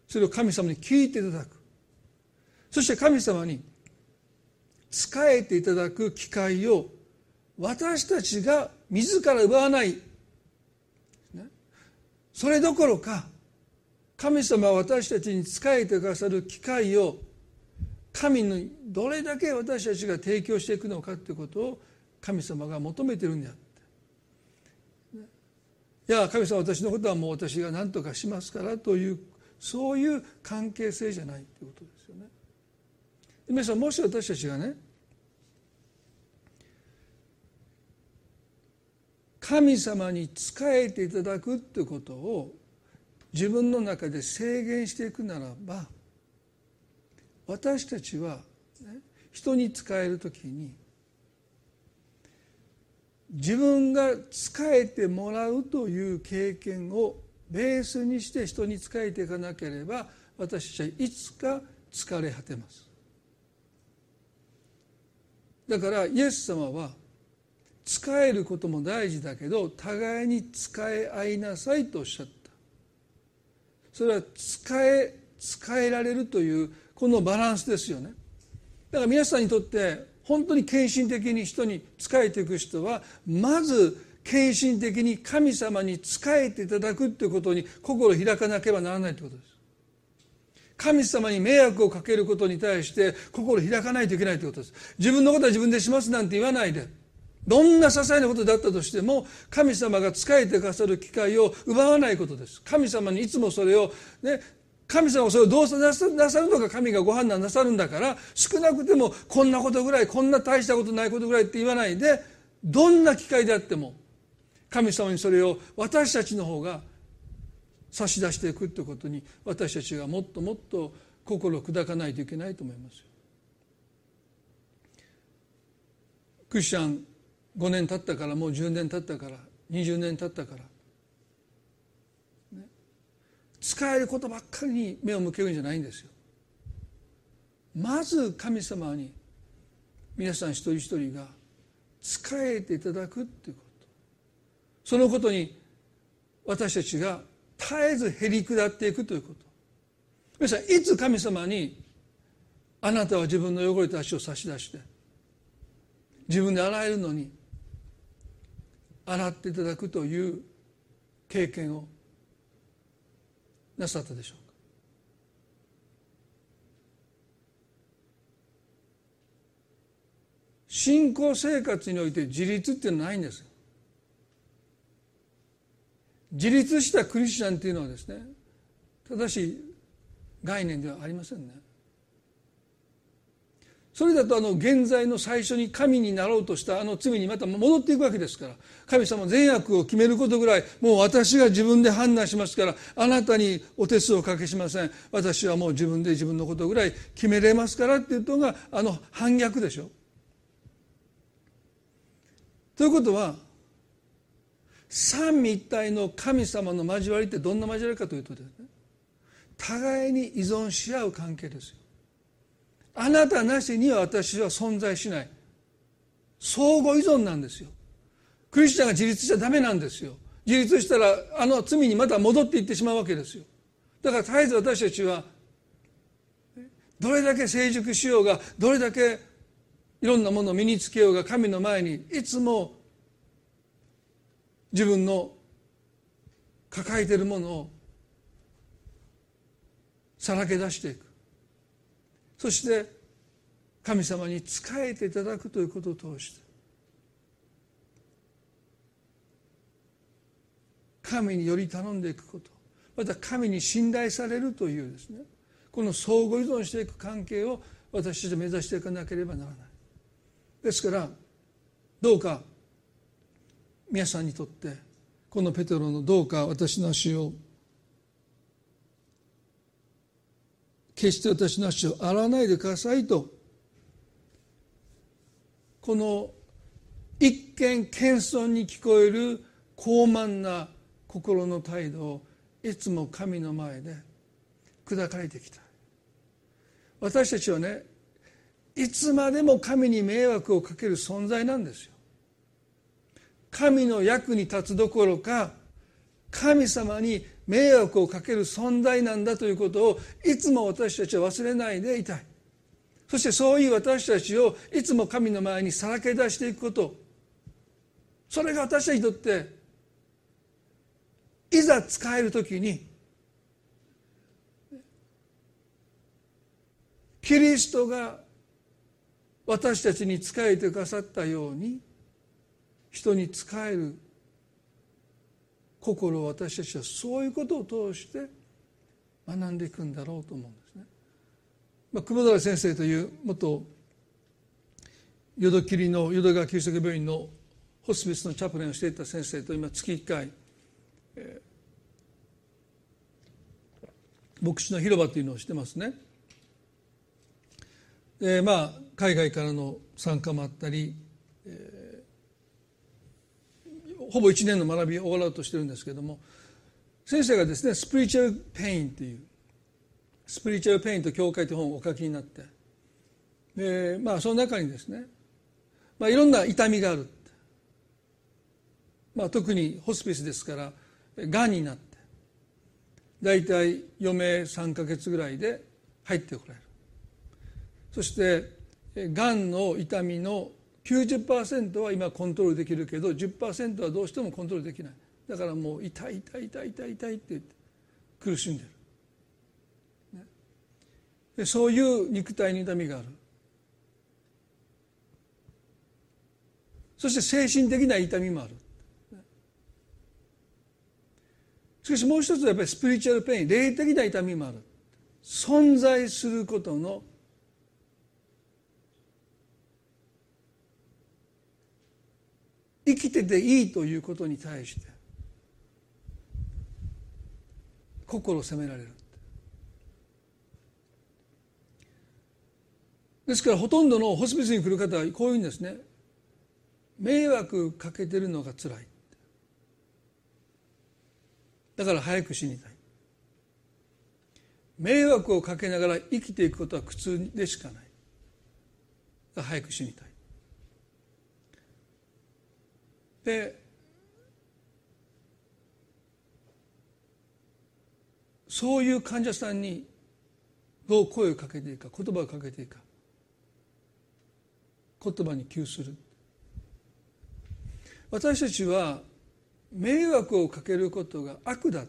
それを神様に聞いていただく。そして神様に仕えていただく機会を私たちが自ら奪わない。それどころか神様は私たちに仕えてくださる機会を神にどれだけ私たちが提供していくのかということを神様が求めてるんであっていや神様私のことはもう私が何とかしますからというそういう関係性じゃないということですよね。皆さんもし私たちがね神様に仕えていただくっていうことを自分の中で制限していくならば私たちは、ね、人に仕える時に自分が仕えてもらうという経験をベースにして人に仕えていかなければ私たちはいつか疲れ果てます。だからイエス様は仕えることも大事だけど互いに仕え合いなさいとおっしゃった。それは使え使えられるというこのバランスですよね。だから皆さんにとって本当に献身的に人に仕えていく人はまず献身的に神様に仕えていただくということに心を開かなければならないということです。神様に迷惑をかけることに対して心を開かないといけないということです。自分のことは自分でしますなんて言わないで。どんな些細なことだったとしても神様が仕えてくださる機会を奪わないことです神様にいつもそれをね神様はそれをどうなさるのか神がご判断なさるんだから少なくてもこんなことぐらいこんな大したことないことぐらいって言わないでどんな機会であっても神様にそれを私たちの方が差し出していくということに私たちがもっともっと心を砕かないといけないと思いますよ。クリスチャン5年経ったからもう10年経ったから20年経ったから、ね、使えることばっかりに目を向けるんじゃないんですよ。まず神様に皆さん一人一人が仕えていただくっていうこと。そのことに私たちが絶えずへり下っていくということ。皆さんいつ神様にあなたは自分の汚れた足を差し出して自分で洗えるのに洗っていただくという経験をなさったでしょうか？信仰生活において自立っていうのはないんです自立したクリスチャンっていうのはですね正しい概念ではありませんね。それだとあの現在の最初に神になろうとしたあの罪にまた戻っていくわけですから神様善悪を決めることぐらいもう私が自分で判断しますからあなたにお手数をかけしません私はもう自分で自分のことぐらい決めれますからっていうのがあの反逆でしょ。ということは三位一体の神様の交わりってどんな交わりかというとですね互いに依存し合う関係ですよ。あなたなしには私は存在しない。相互依存なんですよ。クリスチャンが自立しちゃダメなんですよ。自立したらあの罪にまた戻っていってしまうわけですよ。だから絶えず私たちはどれだけ成熟しようがどれだけいろんなものを身につけようが神の前にいつも自分の抱えているものをさらけ出していく。そして神様に仕えていただくということを通して神により頼んでいくことまた神に信頼されるというですねこの相互依存していく関係を私たちは目指していかなければならない。ですからどうか皆さんにとってこのペテロのどうか私の足を決して私の足を洗わないでくださいとこの一見謙遜に聞こえる高慢な心の態度をいつも神の前で砕かれてきた。私たちはねいつまでも神に迷惑をかける存在なんですよ。神の役に立つどころか神様に迷惑をかける存在なんだということをいつも私たちは忘れないでいたい。そしてそういう私たちをいつも神の前にさらけ出していくこと。それが私たちにとっていざ使える時にキリストが私たちに仕えてくださったように人に仕える心を私たちはそういうことを通して学んでいくんだろうと思うんですね。まあ、久保先生という元淀切の淀川キリスト教病院のホスピスのチャプレンをしていた先生と今月1回、えー、牧師の広場というのをしてますね。でまあ海外からの参加もあったり、えー、ほぼ1年の学びを終わろうとしてるんですけども先生がですね「スピリチュアル・ペイン」という「スピリチュアル・ペイン」と教会という本をお書きになってでまあその中にですね、まあ、いろんな痛みがある、まあ、特にホスピスですからがんになって大体余命3か月ぐらいで入ってこられる。そしてがんの痛みの90%は今コントロールできるけど10%はどうしてもコントロールできない。だからもう痛い痛い痛い痛い痛いって言って苦しんでる、ね、でそういう肉体に痛みがある。そして精神的な痛みもある。しかしもう一つはやっぱりスピリチュアルペイン霊的な痛みもある。存在することの生きてていいということに対して心を責められる。ですからほとんどのホスピスに来る方はこういうんですね。迷惑かけてるのがつらい。だから早く死にたい。迷惑をかけながら生きていくことは苦痛でしかない。早く死にたい。でそういう患者さんにどう声をかけていいか言葉をかけていいか言葉に窮する。私たちは迷惑をかけることが悪だ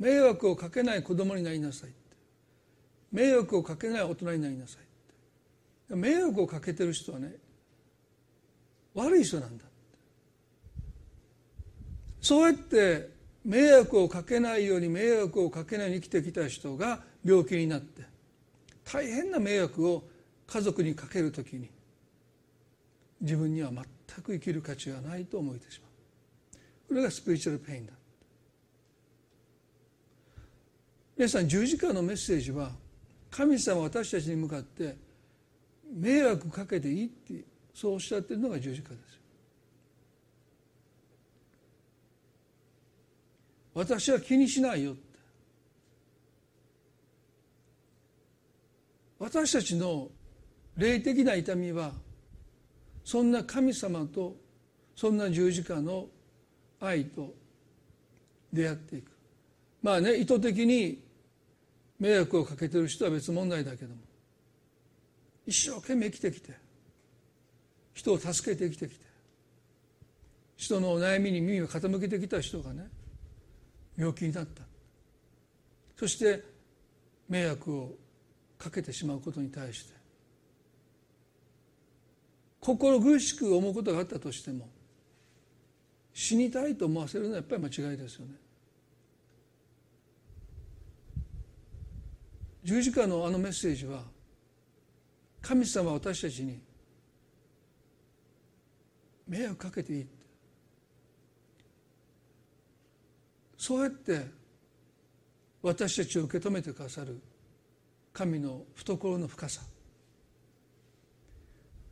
迷惑をかけない子供になりなさい迷惑をかけない大人になりなさい迷惑をかけてる人はね悪い人なんだ。そうやって迷惑をかけないように迷惑をかけないように生きてきた人が病気になって大変な迷惑を家族にかけるときに自分には全く生きる価値がないと思えてしまう。これがスピリチュアルペインだ。皆さん十字架のメッセージは神様私たちに向かって迷惑かけていいってそうおっしゃってるのが十字架です私は気にしないよって。私たちの霊的な痛みはそんな神様とそんな十字架の愛と出会っていく。まあね意図的に迷惑をかけてる人は別問題だけども一生懸命生きてきて人を助けて生きてきて。人のお悩みに耳を傾けてきた人がね病気になった。そして迷惑をかけてしまうことに対して。心苦しく思うことがあったとしても死にたいと思わせるのはやっぱり間違いですよね。十字架のあのメッセージは神様は私たちに迷惑かけていいそうやって私たちを受け止めてくださる神の懐の深さ。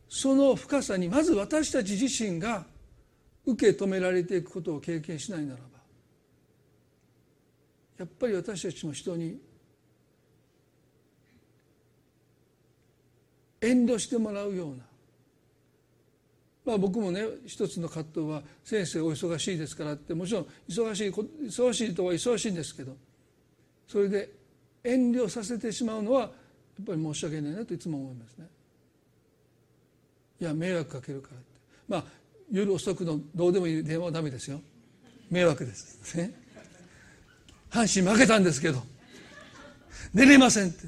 その深さにまず私たち自身が受け止められていくことを経験しないならばやっぱり私たちも人に遠慮してもらうようなまあ僕もね一つの葛藤は先生お忙しいですからってもちろん忙しい忙しいとは忙しいんですけどそれで遠慮させてしまうのはやっぱり申し訳ないなといつも思いますね。いや迷惑かけるからって。まあ夜遅くのどうでもいい電話はダメですよ。迷惑です。ね。阪神負けたんですけど寝れませんって。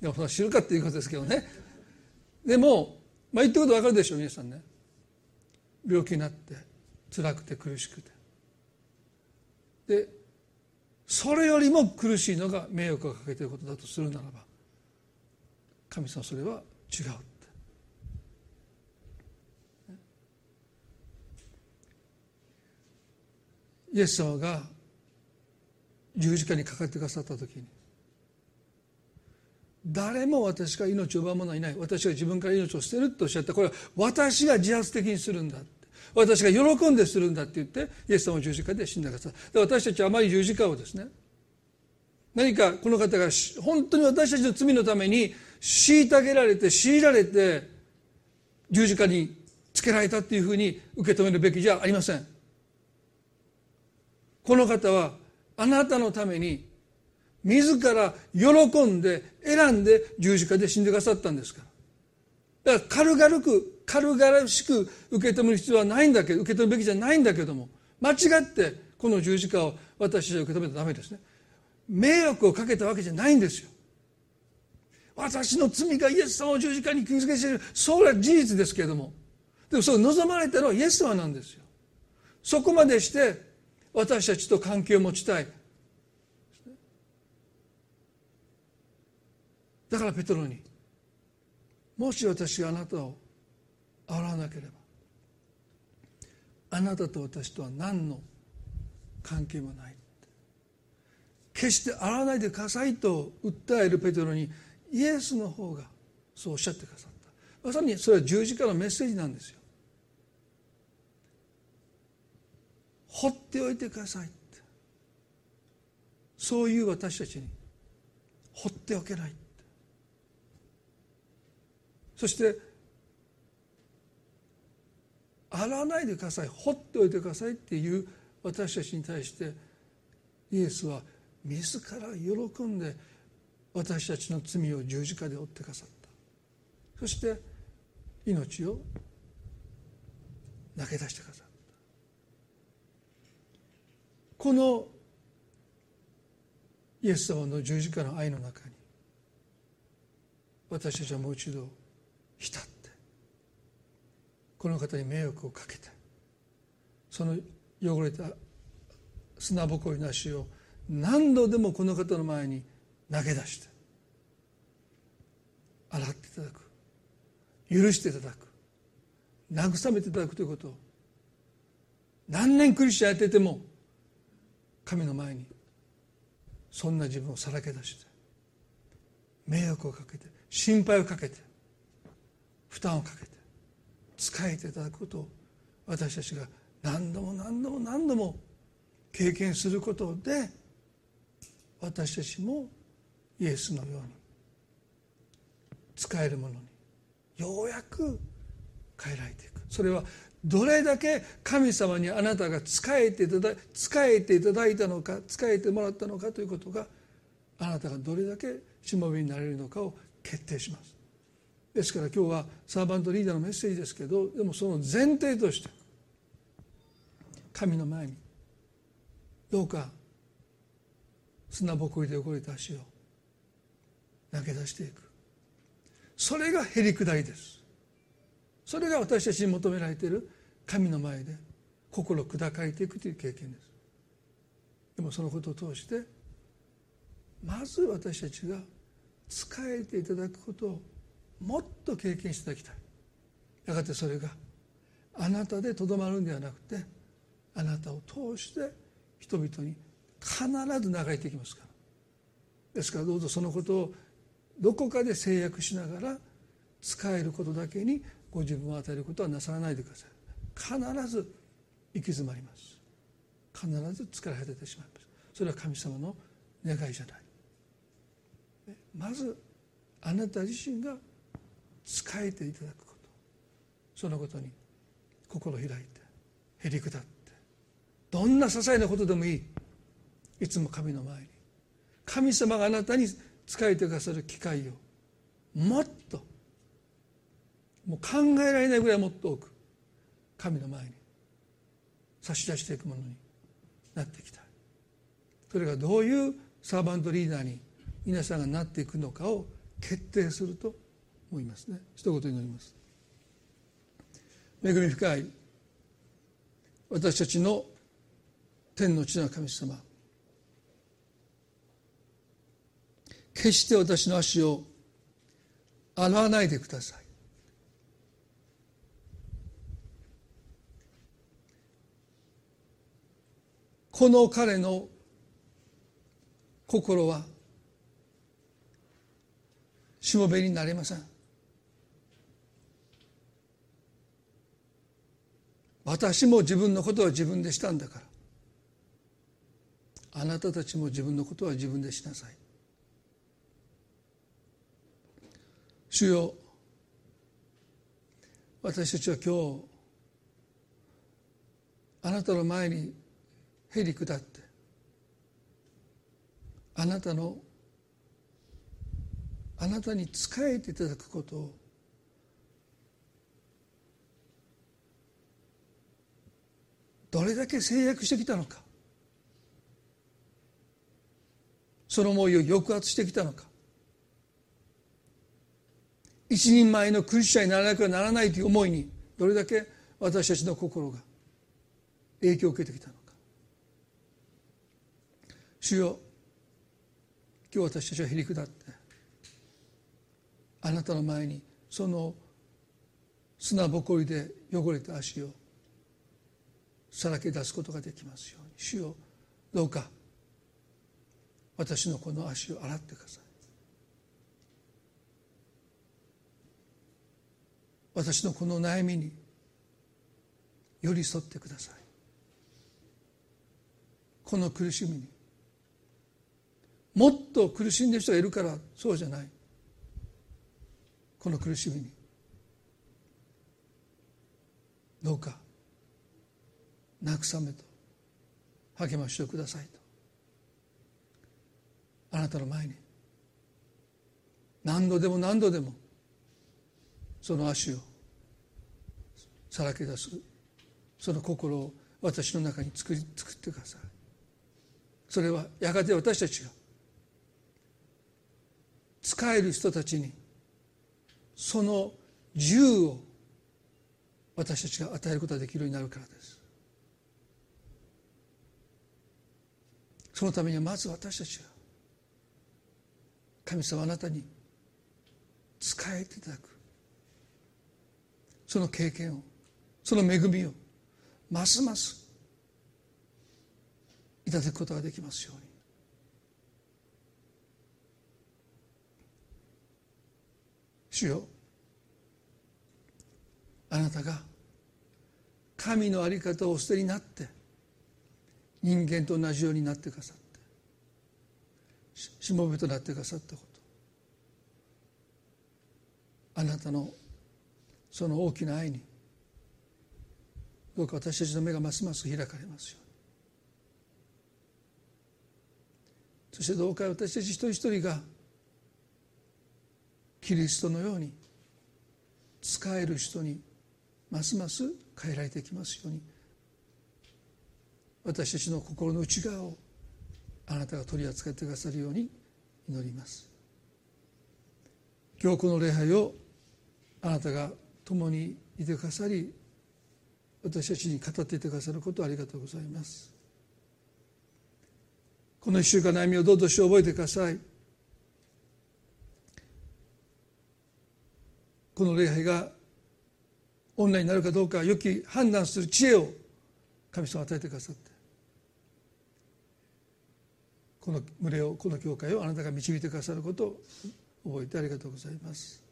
でも知るかっていうことですけどね。でもまあ言ってること分かるでしょう皆さんね。病気になって辛くて苦しくて。でそれよりも苦しいのが迷惑をかけていることだとするならば神様それは違うって。イエス様が十字架にかかってくださった時に誰も私が命を奪う者はいない。私が自分から命を捨てるとおっしゃった。これは私が自発的にするんだ私が喜んでするんだって言ってイエス様を十字架で死んだ方。で私たちはあまり十字架をですね何かこの方が本当に私たちの罪のために虐げられて強いられて十字架につけられたっていうふうに受け止めるべきじゃありません。この方はあなたのために自ら喜んで選んで十字架で死んでくださったんですから。だから軽々く軽々しく受け止める必要はないんだけど受け止めるべきじゃないんだけども間違ってこの十字架を私たちは受け止めたらダメですね。迷惑をかけたわけじゃないんですよ。私の罪がイエス様を十字架に傷つけている。それは事実ですけれども。でもそれ望まれたのはイエス様なんですよ。そこまでして私たちと関係を持ちたい。だからペトロにもし私があなたを洗わなければ。あなたと私とは何の関係もない決して洗わないでくださいと訴えるペテロにイエスの方がそうおっしゃってくださった。まさにそれは十字架のメッセージなんですよ。放っておいてくださいそういう私たちに放っておけないそして洗わないでください。放っておいてくださいっていう私たちに対してイエスは自ら喜んで私たちの罪を十字架で負ってくださった。そして命を投げ出してくださいこのイエス様の十字架の愛の中に私たちはもう一度浸ってこの方に迷惑をかけてその汚れた砂ぼこりなしを何度でもこの方の前に投げ出して洗っていただく。許していただく。慰めていただくということを。何年クリスチャンやってても神の前にそんな自分をさらけ出して。迷惑をかけて心配をかけて負担をかけて。仕えていただくことを私たちが何度も何度も何度も経験することで私たちもイエスのように使えるものにようやく変えられていく。それはどれだけ神様にあなたが仕えていただ仕えていただいたのか仕えてもらったのかということがあなたがどれだけしもべになれるのかを決定します。ですから今日はサーバントリーダーのメッセージですけどでもその前提として神の前にどうか砂ぼこりで汚れた足を投げ出していく。それがへりくだりです。それが私たちに求められている神の前で心砕かれていくという経験です。でもそのことを通してまず私たちが仕えていただくことをもっと経験していただきたい。やがてそれがあなたでとどまるんではなくてあなたを通して人々に必ず流れていきますから。ですからどうぞそのことをどこかで制約しながら使えることだけにご自分を与えることはなさらないでください。必ず行き詰まります。必ず疲れ果ててしまいます。それは神様の願いじゃない。まずあなた自身が仕えていただくこと。そのことに心開いてへりくだって。どんな些細なことでもいい。いつも神の前に。神様があなたに仕えてくださる機会をもっともう考えられないぐらいもっと多く神の前に差し出していくものになっていきた。いそれがどういうサーバントリーダーに皆さんがなっていくのかを決定すると思いますね。一言祈ります。恵み深い私たちの天の地の神様。決して私の足を洗わないでください。この彼の心はしもべになれません。私も自分のことは自分でしたんだから。あなたたちも自分のことは自分でしなさい。主よ私たちは今日あなたの前にへり下ってあなたのあなたに仕えていただくことをどれだけ制約してきたのか。その思いを抑圧してきたのか。一人前のクリスチャンにならなくはならないという思いにどれだけ私たちの心が影響を受けてきたのか。主よ今日私たちはへり下ってあなたの前にその砂ぼこりで汚れた足をさらけ出すことができますように。主よどうか。私のこの足を洗ってください。私のこの悩みに寄り添ってください。この苦しみに。もっと苦しんでる人がいるからそうじゃない。この苦しみに。どうか慰めと。励ましをくださいと。あなたの前に。何度でも何度でもその足をさらけ出す。その心を私の中に作り作ってください。それはやがて私たちが使える人たちにその自由を私たちが与えることができるようになるからです。そのためにはまず私たちが神様あなたに仕えていただく。その経験をその恵みをますますいただくことができますように。主よあなたが神の在り方をお捨てになって人間と同じようになってくださってしもべとなってくださったこと。あなたのその大きな愛にどうか私たちの目がますます開かれますように。そしてどうか私たち一人一人がキリストのように使える人にますます変えられていきますように。私たちの心の内側をあなたが取り扱ってくださるように祈ります。今日この礼拝をあなたが共にいてくださり私たちに語っていてくださることをありがとうございます。この一週間の歩みをどうぞし覚えてください。この礼拝がオンラインになるかどうか良き判断する知恵を神様与えてくださって。この群れをこの教会をあなたが導いてくださることを覚えてありがとうございます。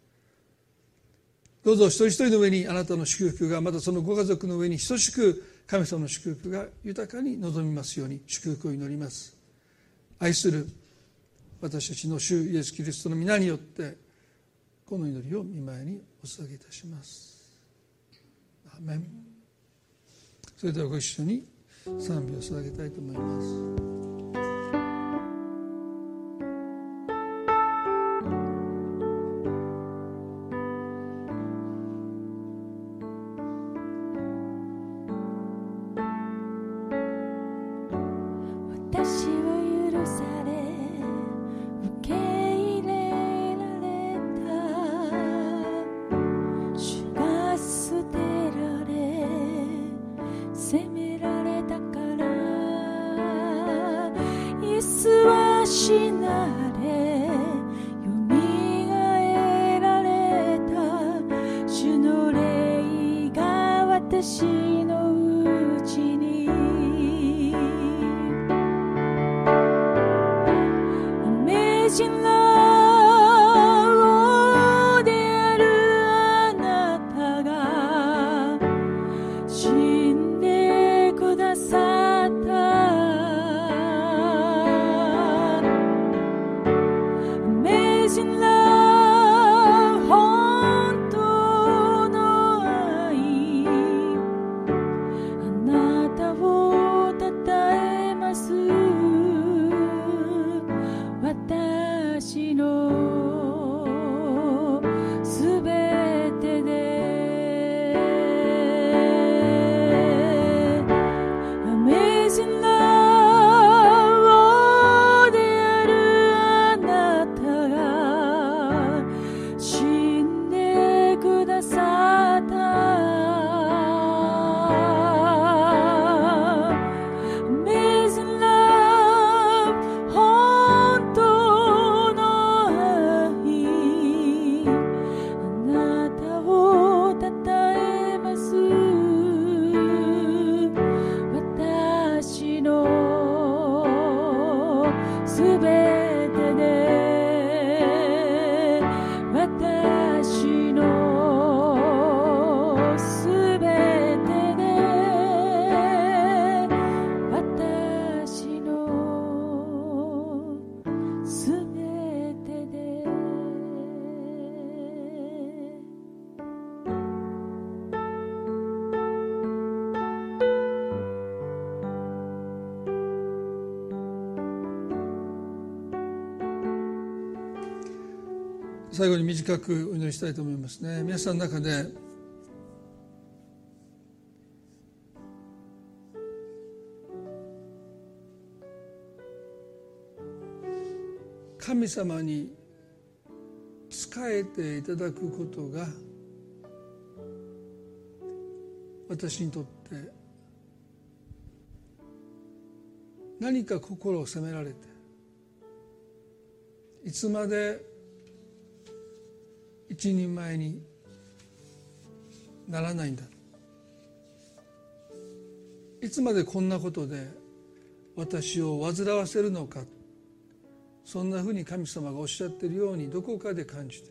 どうぞ一人一人の上にあなたの祝福がまたそのご家族の上に等しく神様の祝福が豊かに望みますように祝福を祈ります。愛する私たちの主イエス・キリストの皆によってこの祈りを見舞いにお捧げいたします。アメン。それではご一緒に賛美を捧げたいと思います。短くお祈りしたいと思いますね。皆さんの中で神様に仕えていただくことが私にとって何か心を責められていつまで一人前にならないんだ。いつまでこんなことで私を煩わせるのか。そんなふうに神様がおっしゃってるようにどこかで感じて。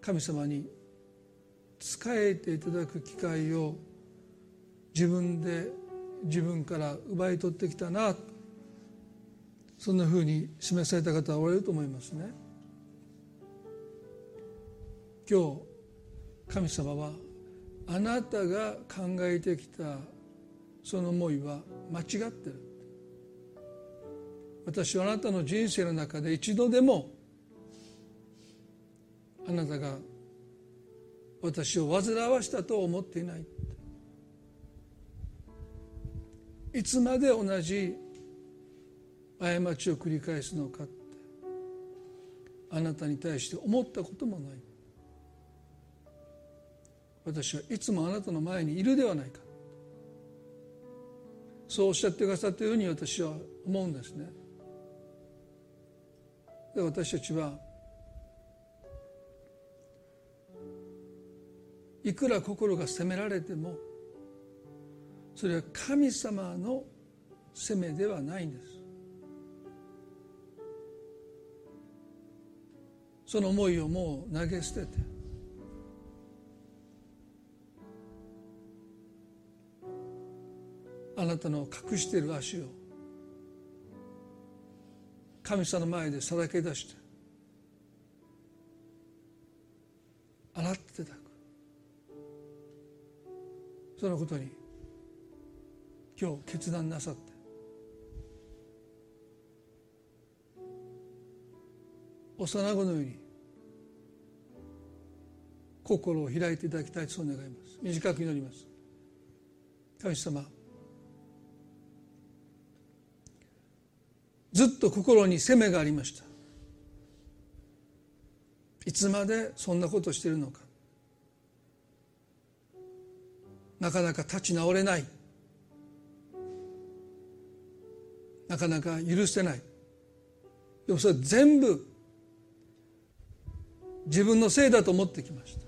神様に仕えていただく機会を自分で自分から奪い取ってきたな。そんなふうに示された方はおられると思いますね。今日神様はあなたが考えてきたその思いは間違ってる。私はあなたの人生の中で一度でもあなたが私を煩わしたと思っていない。いつまで同じ過ちを繰り返すのかってあなたに対して思ったこともない。私はいつもあなたの前にいるではないか。そうおっしゃってくださったように私は思うんですね。で私たちはいくら心が責められてもそれは神様の責めではないんです。その思いをもう投げ捨ててあなたの隠している足を神様の前でさらけ出して洗っていただく。そのことに今日決断なさって幼子のように心を開いていただきたいとそう願います。短く祈ります。神様ずっと心に責めがありました。いつまでそんなことしてるのか。なかなか立ち直れない。なかなか許せない。でもそれ全部自分のせいだと思ってきました。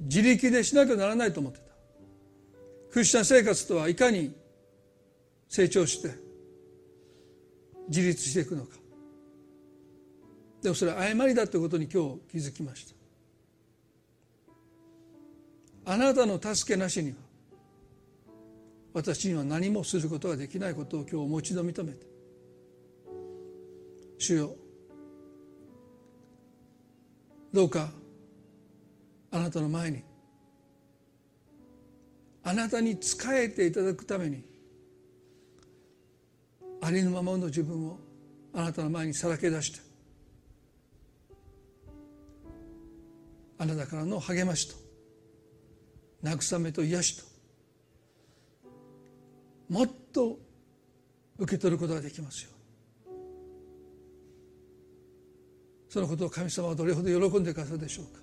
自力でしなきゃならないと思ってた。クリスチャン生活とはいかに成長して自立していくのか。でもそれは誤りだということに今日気づきました。あなたの助けなしには私には何もすることができないことを今日もう一度認めて主よどうかあなたの前にあなたに仕えていただくためにありのままの自分をあなたの前にさらけ出してあなたからの励ましと慰めと癒しともっと受け取ることができますよそのことを神様はどれほど喜んでくださるでしょうか。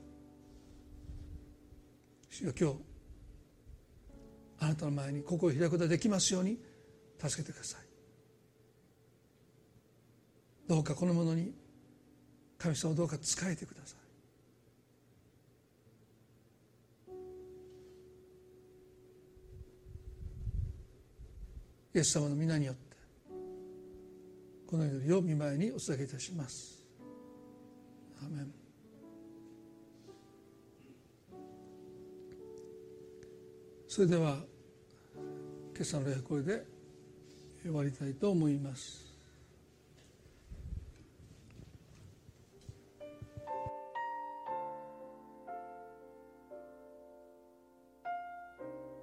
主よ今日あなたの前に心を開くことができますように助けてください。どうかこのものに神様をどうか仕えてください。イエス様の皆によってこの祈りを見舞いにお捧げいたします。アメン。それでは今朝の礼これで終わりたいと思います。